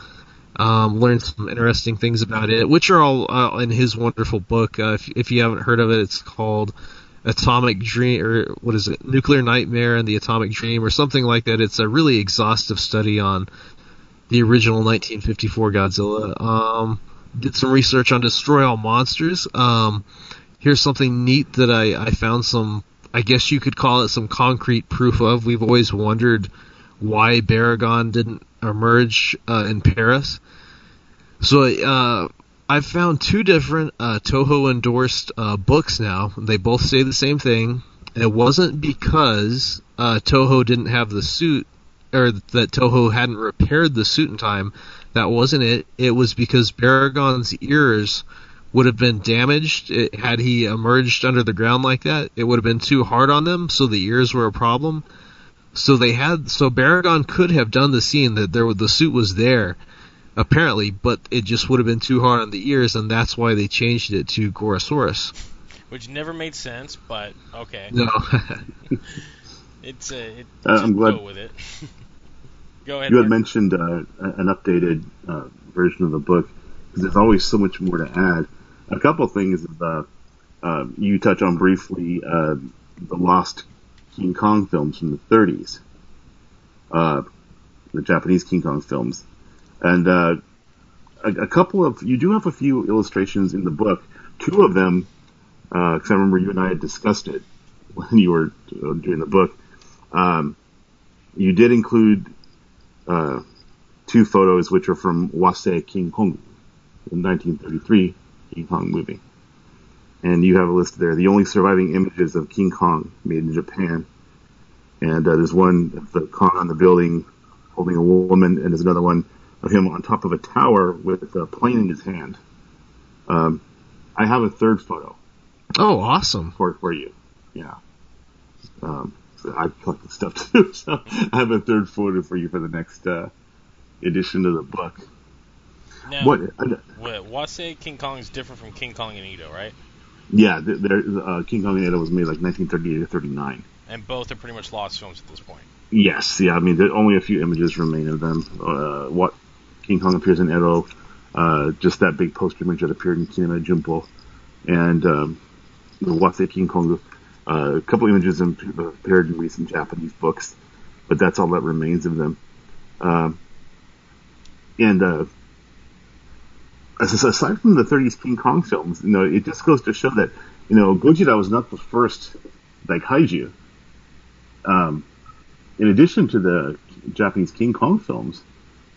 E: Um, learned some interesting things about it, which are all uh, in his wonderful book. Uh, if, if you haven't heard of it, it's called Atomic Dream, or what is it, Nuclear Nightmare and the Atomic Dream, or something like that. It's a really exhaustive study on the original 1954 Godzilla. Um, did some research on Destroy All Monsters. Um, here's something neat that I, I found some, I guess you could call it some concrete proof of. We've always wondered why Baragon didn't emerge uh, in Paris. So uh, I've found two different uh, Toho endorsed uh, books now. They both say the same thing. It wasn't because uh, Toho didn't have the suit, or that Toho hadn't repaired the suit in time. That wasn't it. It was because Baragon's ears would have been damaged it, had he emerged under the ground like that. It would have been too hard on them, so the ears were a problem. So they had so Baragon could have done the scene that there the suit was there, apparently, but it just would have been too hard on the ears, and that's why they changed it to Gorosaurus.
B: Which never made sense, but okay.
E: No,
B: It's uh, it,
D: Uh, I'm glad-
B: go with it. go ahead.
D: You had
B: Mark.
D: mentioned uh, an updated uh, version of the book because there's always so much more to add. a couple things uh, uh, you touch on briefly uh, the lost King Kong films from the 30s, uh, the Japanese King Kong films, and uh, a, a, couple of you do have a few illustrations in the book. Two of them, because I remember you and I had discussed it when you were doing the book. Um, you did include uh, two photos, which are from Wasei King Kong, the 1933 King Kong movie. And you have a list there, the only surviving images of King Kong made in Japan. And uh, there's one of the Kong on the building holding a woman, and there's another one of him on top of a tower with a plane in his hand. Um, I have a third photo.
E: Oh, awesome!
D: For for you, yeah. Um, so I collected stuff too, so I have a third photo for you for the next uh, edition of the book.
B: Now, what, uh, what Wasei King Kong is different from King Kong and Edo, right?
D: Yeah, there, uh, King Kong and Edo was made like 1938 or 39.
B: And both are pretty much lost films at this point.
D: Yes, yeah. I mean, there, only a few images remain of them. Uh, what King Kong appears in Edo, uh, just that big poster image that appeared in Kinema Junpo, and um, the Wasei King Kong. Uh, a couple images appeared in recent Japanese books, but that's all that remains of them. Um, and uh, aside from the 30s King Kong films, you know, it just goes to show that you know Gojira was not the first like kaiju. Um, in addition to the Japanese King Kong films,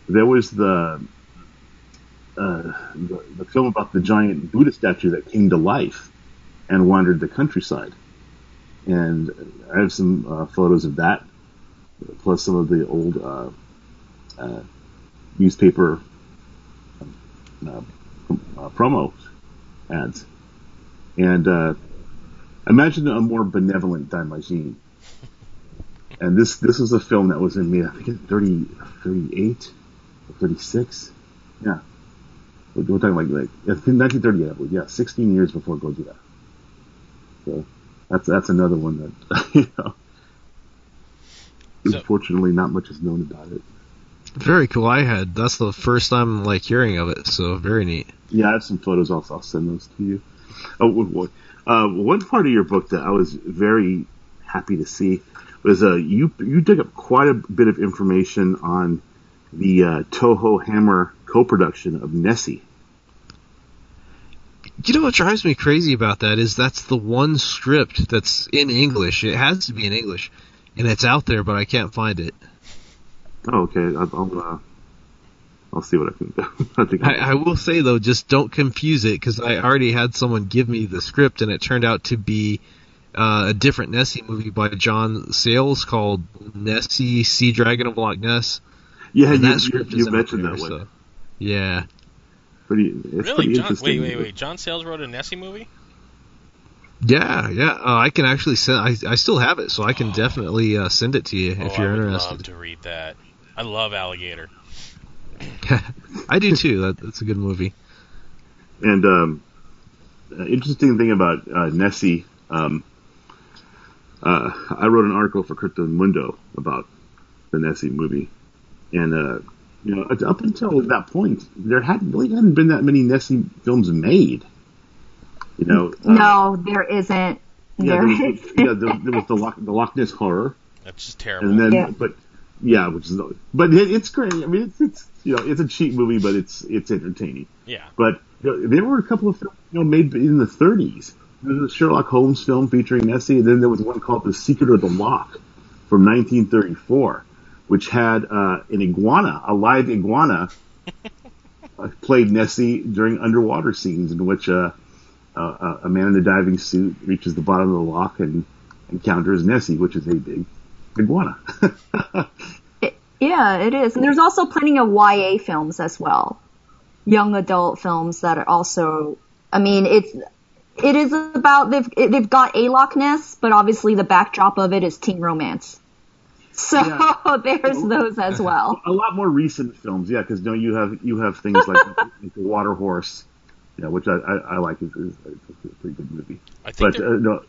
D: there was the, uh, the, the film about the giant Buddha statue that came to life and wandered the countryside. And I have some uh, photos of that, plus some of the old uh, uh newspaper uh, uh, promo ads. And imagine a more benevolent Daimajin and this this was a film that was in me, I think 30, 38, 36. Yeah. We're, we're talking like, like 1938, I believe. Yeah, 16 years before Gojira. So that's that's another one that you know. So, unfortunately, not much is known about it.
E: Very cool. I had that's the first time like hearing of it, so very neat.
D: Yeah, I have some photos. Also, I'll send those to you. Oh, uh, one part of your book that I was very happy to see was uh, you you dug up quite a bit of information on the uh, Toho Hammer co-production of Nessie.
E: You know what drives me crazy about that is that's the one script that's in English. It has to be in English, and it's out there, but I can't find it.
D: Oh, okay. I'll I'll, uh, I'll see what I can do.
E: I, think I, I will say though, just don't confuse it because I already had someone give me the script, and it turned out to be uh, a different Nessie movie by John Sayles called Nessie Sea Dragon of Loch Ness.
D: Yeah, and you, that script you, you mentioned there, that one. So,
E: yeah.
D: Pretty,
B: really?
D: Pretty
B: John, wait, wait, wait. John Sayles wrote a Nessie movie?
E: Yeah, yeah. Uh, I can actually send. I, I still have it, so I can oh. definitely uh, send it to you
B: oh,
E: if you're
B: I would
E: interested.
B: Love to read that. I love Alligator.
E: I do too. That, that's a good movie.
D: And um, interesting thing about uh, Nessie, um, uh, I wrote an article for Cryptomundo about the Nessie movie, and uh, you know, up until that point, there hadn't really hadn't been that many Nessie films made. You know,
A: uh, no, there isn't.
D: Yeah, there, was, yeah, there, there was the Loch, the Loch Ness horror.
B: That's just terrible.
D: And then, yeah. but yeah, which is, but it, it's great. I mean, it's, it's you know, it's a cheap movie, but it's it's entertaining.
B: Yeah.
D: But you know, there were a couple of films you know made in the 30s there's a Sherlock Holmes film featuring Nessie, and then there was one called The Secret of the Loch from 1934, which had uh, an iguana, a live iguana, uh, played Nessie during underwater scenes in which uh, uh, a man in a diving suit reaches the bottom of the loch and encounters Nessie, which is a big iguana.
A: it, yeah, it is. And there's also plenty of YA films as well, young adult films that are also. I mean, it's it is about they've they've got a Loch Ness, but obviously the backdrop of it is teen romance. So yeah. there's those as well.
D: A lot more recent films, yeah, because you know you have you have things like, like the Water Horse, you know, which I, I, I like. It's, it's, a pretty good movie.
B: I think but, uh, no,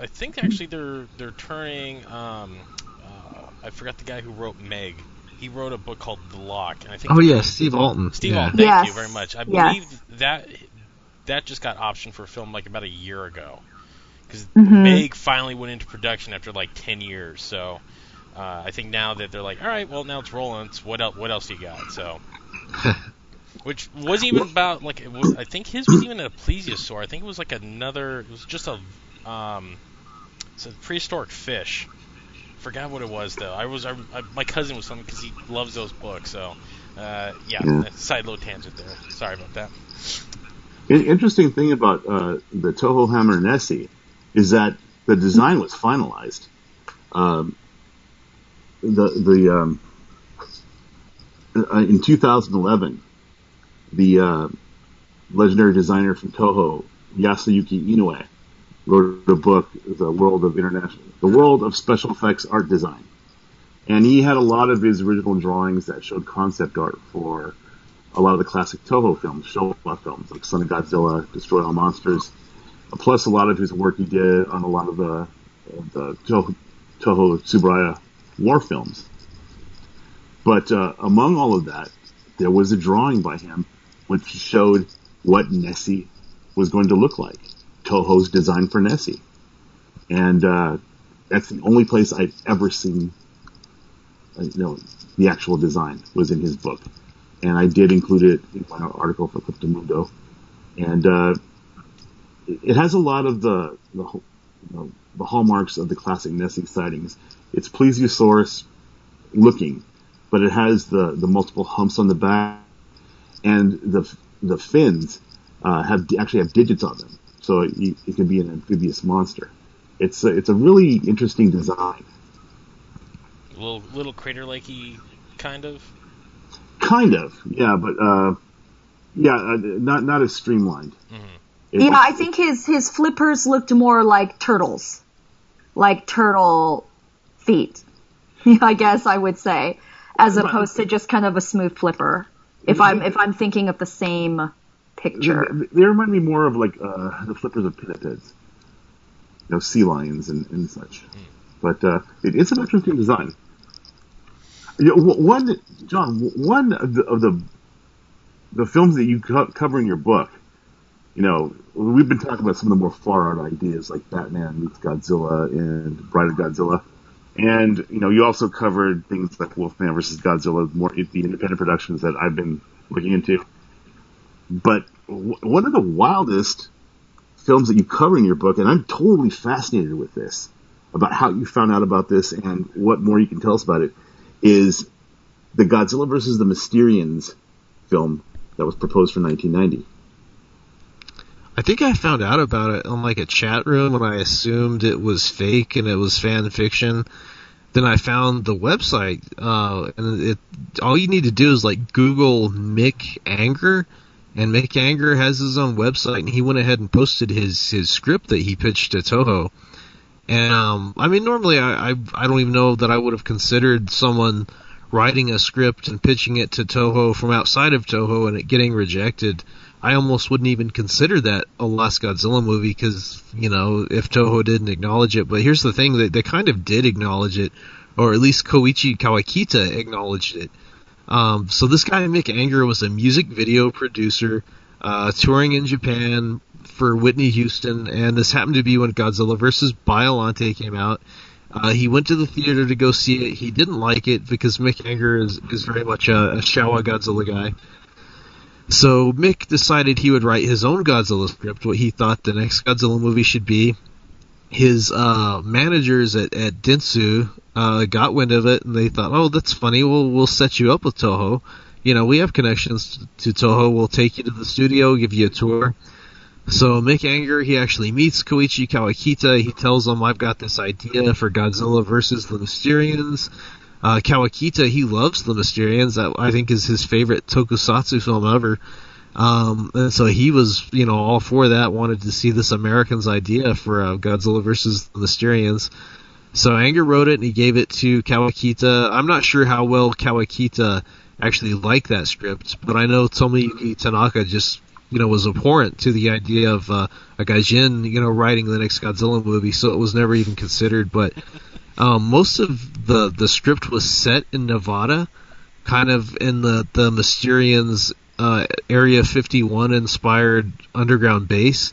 B: I think actually they're they're turning. Um, uh, I forgot the guy who wrote Meg. He wrote a book called The Lock, and I think.
E: Oh yeah, Steve Alten.
B: Steve yeah. Alten. Thank yes. you very much. I believe yes. that that just got optioned for a film like about a year ago because
A: Mhm.
B: Meg finally went into production after like 10 years. So uh, I think now that they're like, all right, well now it's rolling. It's what else? What else do you got? So. Which wasn't even about like it was, I think his was even a plesiosaur. I think it was like another. It was just a um, it's a prehistoric fish. Forgot what it was though. I was I, I, my cousin was something because he loves those books. So uh, yeah,
D: Yeah.
B: side load tangent there. Sorry about that.
D: An interesting thing about uh, the Toho Hammer Nessie is that the design was finalized. Um, the the um, uh, in 2011, the uh, legendary designer from Toho, Yasuyuki Inoue, wrote a book, The World of International, The World of Special Effects Art Design, and he had a lot of his original drawings that showed concept art for a lot of the classic Toho films, Showa films, like Son of Godzilla, Destroy All Monsters, plus a lot of his work he did on a lot of the, the Toho, Toho Tsuburaya war films. But uh, among all of that, there was a drawing by him which showed what Nessie was going to look like. Toho's design for Nessie. And uh, that's the only place I've ever seen uh, you know, the actual design was in his book and I did include it in my article for Cryptomundo. And uh, it has a lot of the the, you know, the hallmarks of the classic Nessie sightings. It's plesiosaurus looking, but it has the, the multiple humps on the back, and the the fins uh, have actually have digits on them, so it, it can be an amphibious monster. It's a, it's a really interesting design.
B: little little crater lakey kind of.
D: Kind of, yeah, but uh, yeah, uh, not not as streamlined. It-
A: Yeah, I think his his flippers looked more like turtles, like turtle feet. I guess I would say, as opposed to just kind of a smooth flipper. If I'm if I'm thinking of the same picture.
D: They, they remind me more of like uh, the flippers of pinnipeds, you know, sea lions and, and such. But uh, it, it's an interesting design. You know, one, John, one of the, of the the films that you co- cover in your book, you know, we've been talking about some of the more far out ideas like Batman meets Godzilla and Bride of Godzilla. And, you know, you also covered things like Wolfman versus Godzilla, more the independent productions that I've been looking into. But w- one of the wildest films that you cover in your book, and I'm totally fascinated with this, about how you found out about this and what more you can tell us about it, is the Godzilla versus the Mysterians film that was proposed for 1990.
E: I think I found out about it on like a chat room and I assumed it was fake and it was fan fiction. Then I found the website, uh, and it, all you need to do is like Google Mick Anger, and Mick Anger has his own website, and he went ahead and posted his, his script that he pitched to Toho. And, um, I mean, normally I, I, I don't even know that I would have considered someone writing a script and pitching it to Toho from outside of Toho and it getting rejected. I almost wouldn't even consider that a Last Godzilla movie because, you know, if Toho didn't acknowledge it. But here's the thing, they, they kind of did acknowledge it, or at least Koichi Kawakita acknowledged it. Um, so this guy, Mick Anger, was a music video producer, uh, touring in Japan for Whitney Houston, and this happened to be when Godzilla vs. Biollante came out. Uh, he went to the theater to go see it. He didn't like it because Mick Anger is, is very much a, a Showa Godzilla guy. So Mick decided he would write his own Godzilla script, what he thought the next Godzilla movie should be. His uh, managers at, at Dentsu uh, got wind of it, and they thought, "Oh, that's funny. We'll we'll set you up with Toho. You know, we have connections to Toho. We'll take you to the studio, give you a tour." So Mick Anger, he actually meets Koichi Kawakita. He tells him, "I've got this idea for Godzilla versus the Mysterians." Uh, Kawakita, he loves the Mysterians. That I think is his favorite tokusatsu film ever. Um, and so he was, you know, all for that. Wanted to see this Americans idea for uh, Godzilla versus the Mysterians. So Anger wrote it and he gave it to Kawakita. I'm not sure how well Kawakita actually liked that script, but I know Tomoyuki Tanaka just, you know, was abhorrent to the idea of uh, a gaijin, you know, writing the next Godzilla movie, so it was never even considered. But um, most of the the script was set in Nevada, kind of in the the Mysterians uh, Area 51 inspired underground base.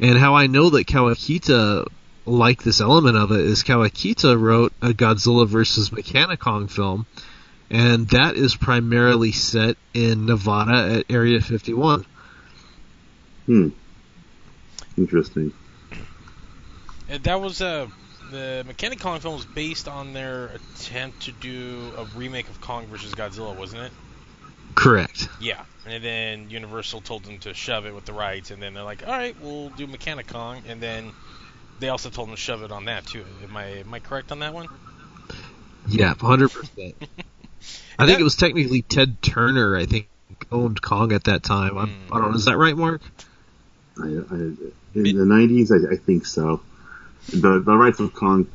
E: And how I know that Kawakita liked this element of it is Kawakita wrote a Godzilla vs. Mechani-Kong film, and that is primarily set in Nevada at Area 51.
D: Hmm. Interesting.
B: And that was uh, the Mechani-Kong film was based on their attempt to do a remake of Kong vs. Godzilla, wasn't it?
E: Correct.
B: Yeah, and then Universal told them to shove it with the rights, and then they're like, "All right, we'll do Mechani-Kong," and then they also told them to shove it on that too. Am I am I correct on that one?
E: Yeah, hundred percent. I think it was technically Ted Turner. I think owned Kong at that time. I, I don't know. Is that right, Mark?
D: I, I, in the '90s, I, I think so. The the rights of Kong,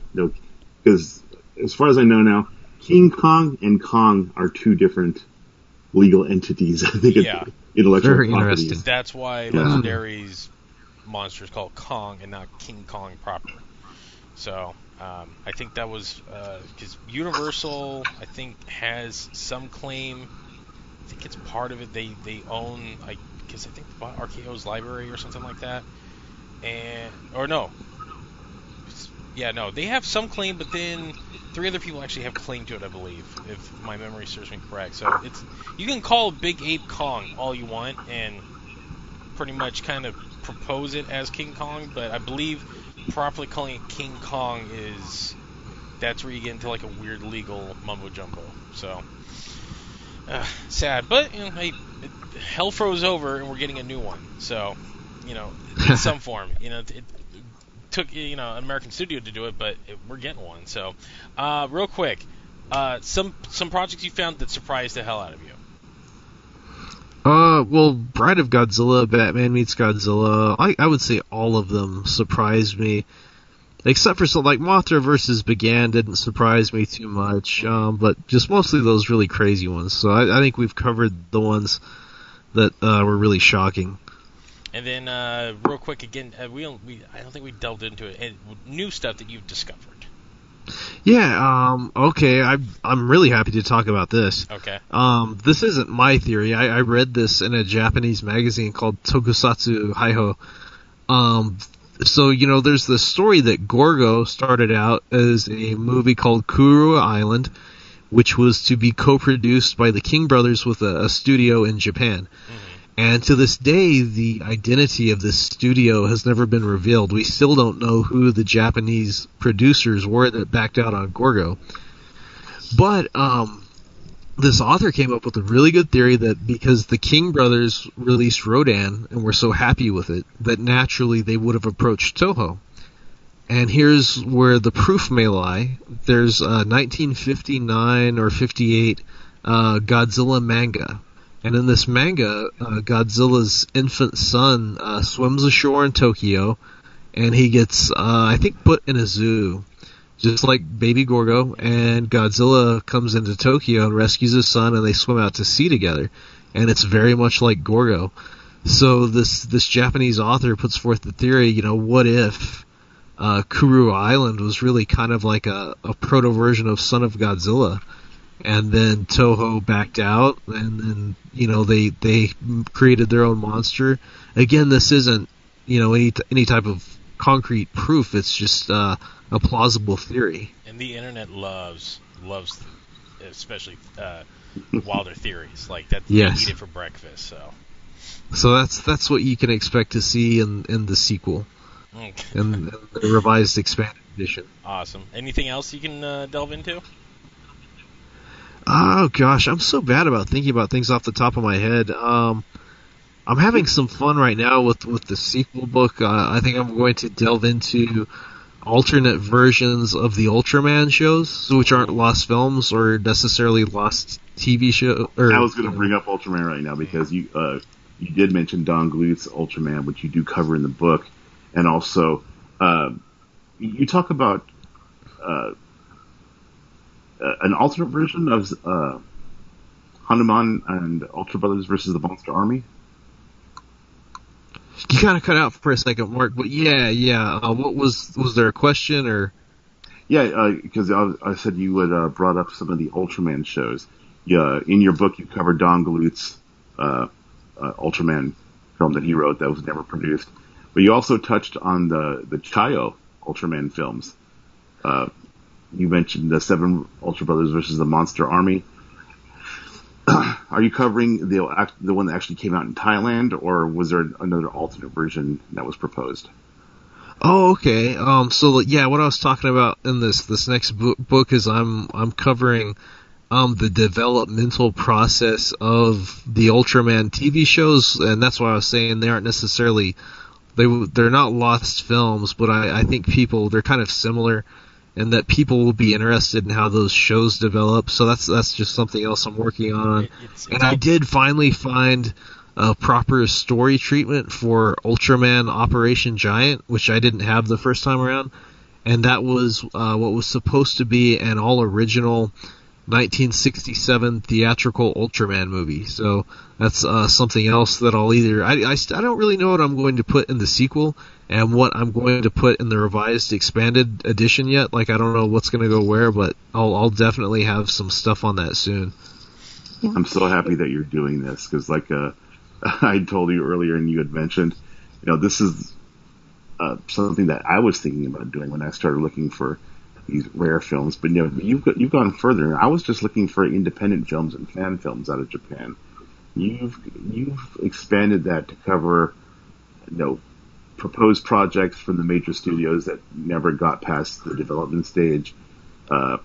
D: because as far as I know now, King Kong and Kong are two different legal entities. I think
B: Yeah.
D: it's intellectual
E: Very
D: property.
E: interesting.
B: That's why
D: Yeah.
B: Legendary's monster is called Kong and not King Kong proper. So um, I think that was because Universal, I think, has some claim. I think it's part of it. They they own, like, because I think they bought RKO's library or something like that. And or no, yeah, no, they have some claim, but then three other people actually have claim to it, I believe, if my memory serves me correct. So it's you can call Big Ape Kong all you want and pretty much kind of propose it as King Kong, but I believe properly calling it King Kong is that's where you get into like a weird legal mumbo jumbo. So uh, sad, but you know, hey, it, hell froze over and we're getting a new one. So you know, in some form, you know, it, it took you know an American studio to do it, but it, we're getting one. So uh, real quick, uh, some some projects you found that surprised the hell out of you.
E: Uh, well, Bride of Godzilla, Batman meets Godzilla. I, I would say all of them surprised me, except for some like Mothra versus Bagan didn't surprise me too much. Um, but just mostly those really crazy ones. So I, I think we've covered the ones that uh, were really shocking.
B: And then, uh, real quick again, uh, we, don't, we I don't think we delved into it. And new stuff that you've discovered.
E: Yeah. Um. Okay. I'm I'm really happy to talk about this.
B: Okay.
E: Um, this isn't my theory. I, I read this in a Japanese magazine called Tokusatsu Hiho. Um, so you know, there's this story that Gorgo started out as a movie called Kuru Island, which was to be co-produced by the King brothers with a, a studio in Japan. And to this day, the identity of this studio has never been revealed. We still don't know who the Japanese producers were that backed out on Gorgo. But um, this author came up with a really good theory that because the King brothers released Rodan and were so happy with it, that naturally they would have approached Toho. And here's where the proof may lie. There's a 1959 or 58 uh, Godzilla manga. And in this manga, uh, Godzilla's infant son uh, swims ashore in Tokyo, and he gets, uh, I think, put in a zoo just like Baby Gorgo, and Godzilla comes into Tokyo and rescues his son, and they swim out to sea together, and it's very much like Gorgo. So this this Japanese author puts forth the theory, you know, what if uh, Kuru Island was really kind of like a, a proto version of Son of Godzilla, and then Toho backed out, and then you know they they created their own monster. Again, this isn't you know any any type of concrete proof. It's just uh, a plausible theory.
B: And the internet loves loves, especially uh, wilder theories like that.
E: Yes.
B: They eat it for breakfast. So.
E: So that's that's what you can expect to see in in the sequel and the revised expanded edition.
B: Awesome. Anything else you can uh, delve into?
E: Oh gosh, I'm so bad about thinking about things off the top of my head. Um, I'm having some fun right now with with the sequel book. Uh, I think I'm going to delve into alternate versions of the Ultraman shows, which aren't lost films or necessarily lost TV show. Or
D: I was going to bring up Ultraman right now because you uh, you did mention Don Glut's Ultraman, which you do cover in the book, and also um, you talk about uh, uh, an alternate version of uh, Hanuman and Ultra Brothers versus the Monster Army.
E: You kind of cut out for a second, Mark. But yeah, yeah. Uh, what was was there a question or?
D: Yeah, because I, I said you had uh, brought up some of the Ultraman shows. Yeah, in your book you covered Don Glut's uh, uh, Ultraman film that he wrote that was never produced. But you also touched on the the Chaiyo Ultraman films. Uh, you mentioned the Seven Ultra Brothers versus the Monster Army. Are you covering the the one that actually came out in Thailand, or was there another alternate version that was proposed?
E: Oh, okay. Um, so yeah, what I was talking about in this this next book, is I'm I'm covering um the developmental process of the Ultraman TV shows, and that's why I was saying they aren't necessarily they they're not lost films, but I I think people they're kind of similar and that people will be interested in how those shows develop. So that's that's just something else I'm working on. It's, it's and I did finally find a proper story treatment for Ultraman Operation Giant, which I didn't have the first time around, and that was uh, what was supposed to be an all original 1967 theatrical Ultraman movie. So that's uh, something else that I'll either I, I, I don't really know what I'm going to put in the sequel and what I'm going to put in the revised expanded edition yet. Like I don't know what's going to go where, but I'll I'll definitely have some stuff on that soon.
D: Yeah. I'm so happy that you're doing this because like uh, I told you earlier and you had mentioned, you know, this is uh, something that I was thinking about doing when I started looking for these rare films. But you know, you've you've gone further. I was just looking for independent films and fan films out of Japan. You've you've expanded that to cover, you know, proposed projects from the major studios that never got past the development stage, uh,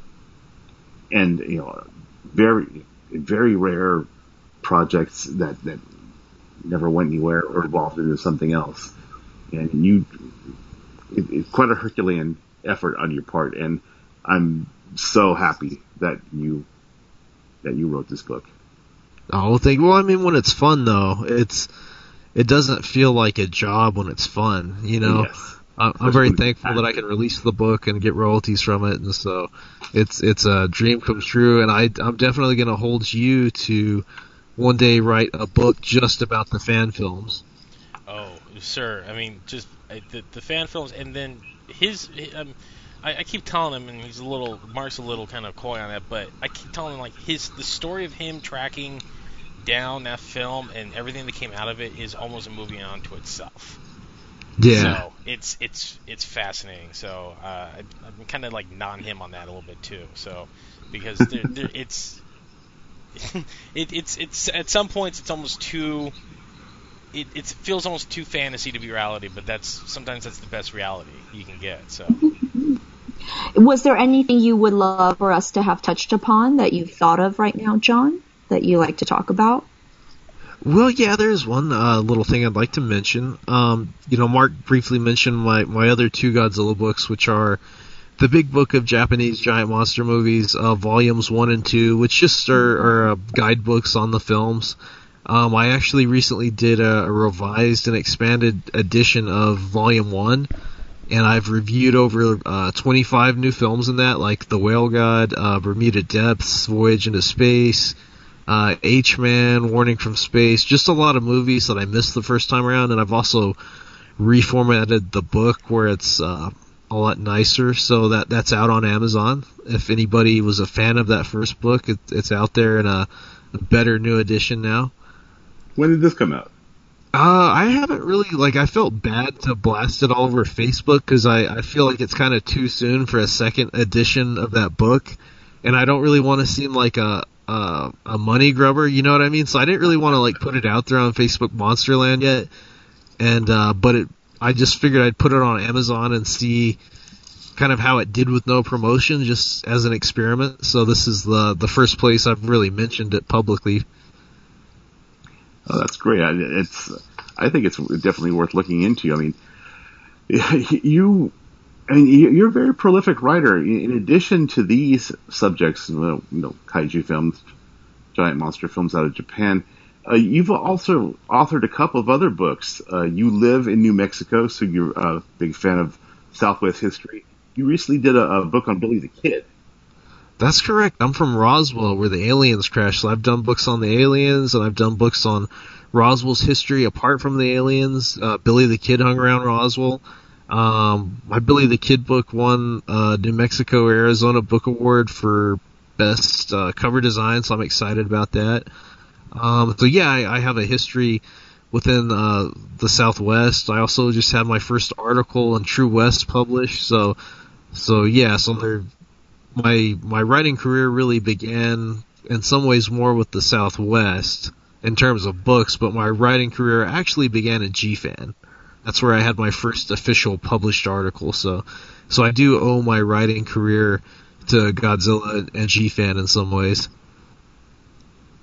D: and you know, very very rare projects that that never went anywhere or evolved into something else. And you, it, it's quite a Herculean effort on your part, and I'm so happy that you that you wrote this book.
E: Oh, well, thank. Well, I mean, when it's fun though, it's it doesn't feel like a job when it's fun. You know, yes. I'm, I'm very thankful that I can release the book and get royalties from it, and so it's it's a dream comes true. And I I'm definitely going to hold you to one day write a book just about the fan films.
B: Oh, sir. I mean, just the, the fan films, and then his. Um, I, I keep telling him, and he's a little. Mark's a little kind of coy on that, but I keep telling him like his the story of him tracking down that film and everything that came out of it is almost a movie unto itself.
E: Yeah.
B: So it's it's it's fascinating. So uh, I, I'm kind of like non him on that a little bit too. So because there, there, it's it, it's it's at some points it's almost too it, it feels almost too fantasy to be reality, but that's sometimes that's the best reality you can get. So,
A: was there anything you would love for us to have touched upon that you've thought of right now, John, that you like to talk about?
E: Well, yeah, there's one uh, little thing I'd like to mention. Um, you know, Mark briefly mentioned my my other two Godzilla books, which are the Big Book of Japanese Giant Monster Movies, uh, volumes one and two, which just are, are uh, guidebooks on the films. Um, I actually recently did a, a, revised and expanded edition of volume one, and I've reviewed over uh, 25 new films in that, like The Whale God, uh, Bermuda Depths, Voyage into Space, uh, H-Man, Warning from Space, just a lot of movies that I missed the first time around, and I've also reformatted the book where it's uh, a lot nicer. So that that's out on Amazon. If anybody was a fan of that first book, it, it's out there in a, better new edition now.
D: When did this come out?
E: Uh, I haven't really like. I felt bad to blast it all over Facebook because I I feel like it's kind of too soon for a second edition of that book, and I don't really want to seem like a a, a money grubber. You know what I mean? So I didn't really want to like put it out there on Facebook Monsterland yet. And uh, but it I just figured I'd put it on Amazon and see kind of how it did with no promotion, just as an experiment. So this is the the first place I've really mentioned it publicly.
D: Oh, that's great. It's I think it's definitely worth looking into. I mean, you. I mean, you're a very prolific writer. In addition to these subjects, you know, kaiju films, giant monster films out of Japan, uh, you've also authored a couple of other books. Uh, you live in New Mexico, so you're a big fan of Southwest history. You recently did a, a book on Billy the Kid.
E: That's correct. I'm from Roswell, where the aliens crashed. So I've done books on the aliens, and I've done books on Roswell's history apart from the aliens. Uh, Billy the Kid hung around Roswell. Um, my Billy the Kid book won uh, New Mexico Arizona Book Award for best uh, cover design, so I'm excited about that. Um, so yeah, I, I have a history within uh, the Southwest. I also just had my first article in True West published. So, so yeah, so there, my my writing career really began in some ways more with the Southwest in terms of books, but my writing career actually began at GFan. That's where I had my first official published article. So, so I do owe my writing career to Godzilla and GFan in some ways.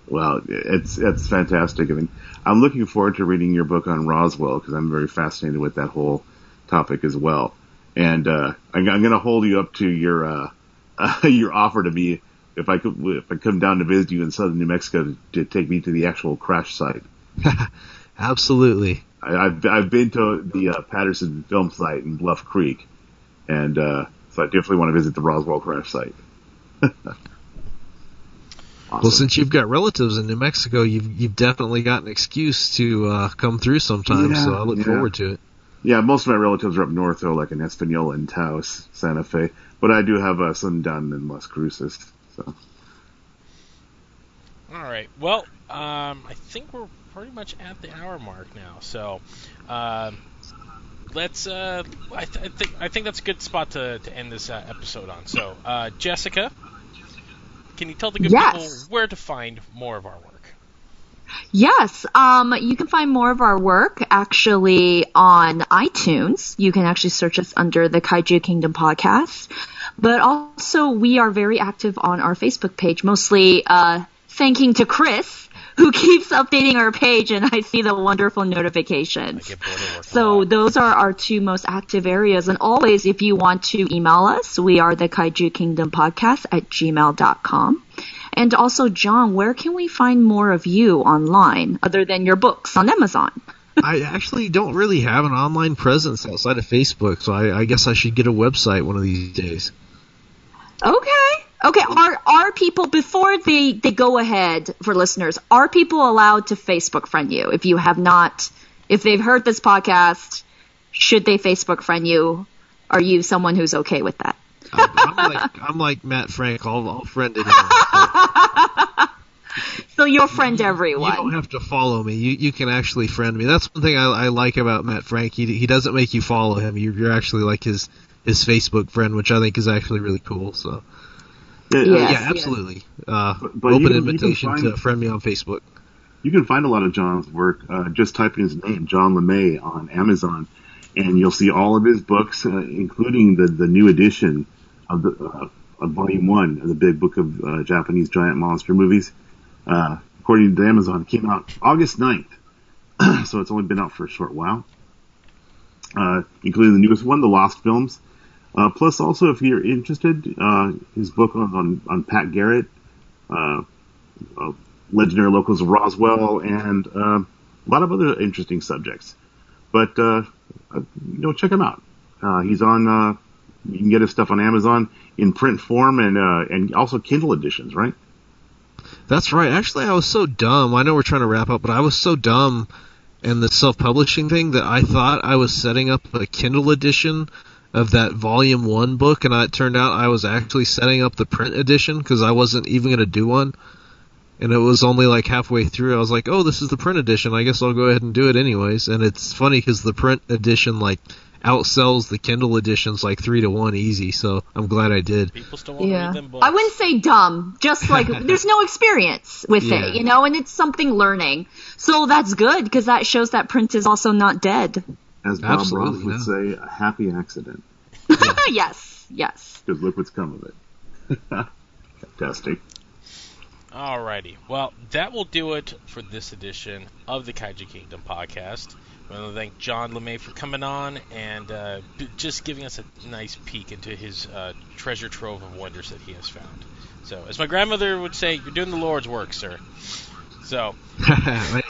D: Well, it's it's fantastic. I mean, I'm looking forward to reading your book on Roswell because I'm very fascinated with that whole topic as well. And uh, I'm, I'm going to hold you up to your uh, uh, your offer to me if I could if I come down to visit you in southern New Mexico to, to take me to the actual crash site.
E: Absolutely.
D: I, have I've been to the uh, Patterson film site in Bluff Creek, and uh, so I definitely want to visit the Roswell crash site.
E: Awesome. Well, since you've got relatives in New Mexico, you've you've definitely got an excuse to uh, come through sometime. Yeah, so I look yeah. forward to it.
D: Yeah, most of my relatives are up north, though, like in Espanola and Taos, Santa Fe. But I do have uh, some down in Las Cruces. So.
B: All right. Well, um, I think we're pretty much at the hour mark now. So. Uh, let's. Uh, I, th- I, think I think that's a good spot to, to end this uh, episode on. So, uh, Jessica, can you tell the good yes. people where to find more of our work?
A: Yes, um, you can find more of our work actually on iTunes. You can actually search us under the Kaiju Kingdom podcast. But also, we are very active on our Facebook page, mostly uh, thanking to Chris who keeps updating our page and I see the wonderful notifications. So those are our two most active areas. And always, if you want to email us, we are the Kaiju Kingdom podcast at gmail.com. And also, John, where can we find more of you online other than your books on Amazon?
E: I actually don't really have an online presence outside of Facebook, so I, I guess I should get a website one of these days.
A: Okay. Okay, are are people before they they go ahead for listeners? Are people allowed to Facebook friend you if you have not? If they've heard this podcast, should they Facebook friend you? Are you someone who's okay with that?
E: I'm, I'm like I'm like Matt Frank. I'll, I'll friend anyone.
A: so you'll friend everyone.
E: You don't have to follow me. You you can actually friend me. That's one thing I, I like about Matt Frank. He he doesn't make you follow him. You're, you're actually like his his Facebook friend, which I think is actually really cool. So.
A: Yeah,
E: yes, yeah absolutely. Yes. Uh, but, but open invitation find, to friend me on Facebook.
D: You can find a lot of John's work. Uh, just type in his name, John LeMay, on Amazon, and you'll see all of his books, uh, including the the new edition of the uh, of Volume One of the Big Book of uh, Japanese Giant Monster Movies. Uh, according to Amazon, came out August 9th, so it's only been out for a short while. including the newest one, The Lost Films uh, plus, also, if you're interested, uh, his book on, on, on Pat Garrett, uh, uh legendary locals of Roswell, and uh, a lot of other interesting subjects. But uh, you know, check him out. he's on. You can get his stuff on Amazon in print form and uh, and also Kindle editions, right?
E: That's right. Actually, I was so dumb. I know we're trying to wrap up, but I was so dumb in the self-publishing thing that I thought I was setting up a Kindle edition of that volume one book, and it turned out I was actually setting up the print edition because I wasn't even going to do one. And it was only like halfway through. I was like, "Oh, this is the print edition. I guess I'll go ahead and do it anyways." And it's funny because the print edition like outsells the Kindle editions like three to one easy. So I'm glad I did.
B: People still want yeah. to read them
A: books. I wouldn't say dumb, just like there's no experience with yeah. it, you know, and it's something learning. So that's good because that shows that print is also not dead
D: as Bob Absolutely, Ross would yeah. say, a happy accident.
A: yes, yes.
D: Because look what's come of it. Fantastic.
B: Alrighty. Well, that will do it for this edition of the Kaiju Kingdom podcast. I want to thank John LeMay for coming on and uh, just giving us a nice peek into his uh, treasure trove of wonders that he has found. So, as my grandmother would say, you're doing the Lord's work, sir. So,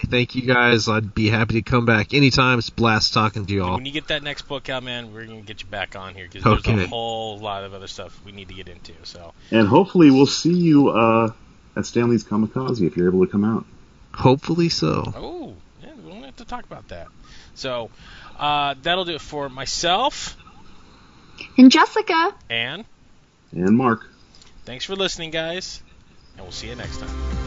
E: thank you guys. I'd be happy to come back anytime. It's blast talking to you all.
B: When you get that next book out, man, we're gonna get you back on here because okay. there's a whole lot of other stuff we need to get into. So,
D: and hopefully we'll see you uh, at Stanley's Kamikaze if you're able to come out.
E: Hopefully so.
B: Oh, yeah, we don't have to talk about that. So, uh, that'll do it for myself.
A: And Jessica.
B: And.
D: And Mark.
B: Thanks for listening, guys, and we'll see you next time.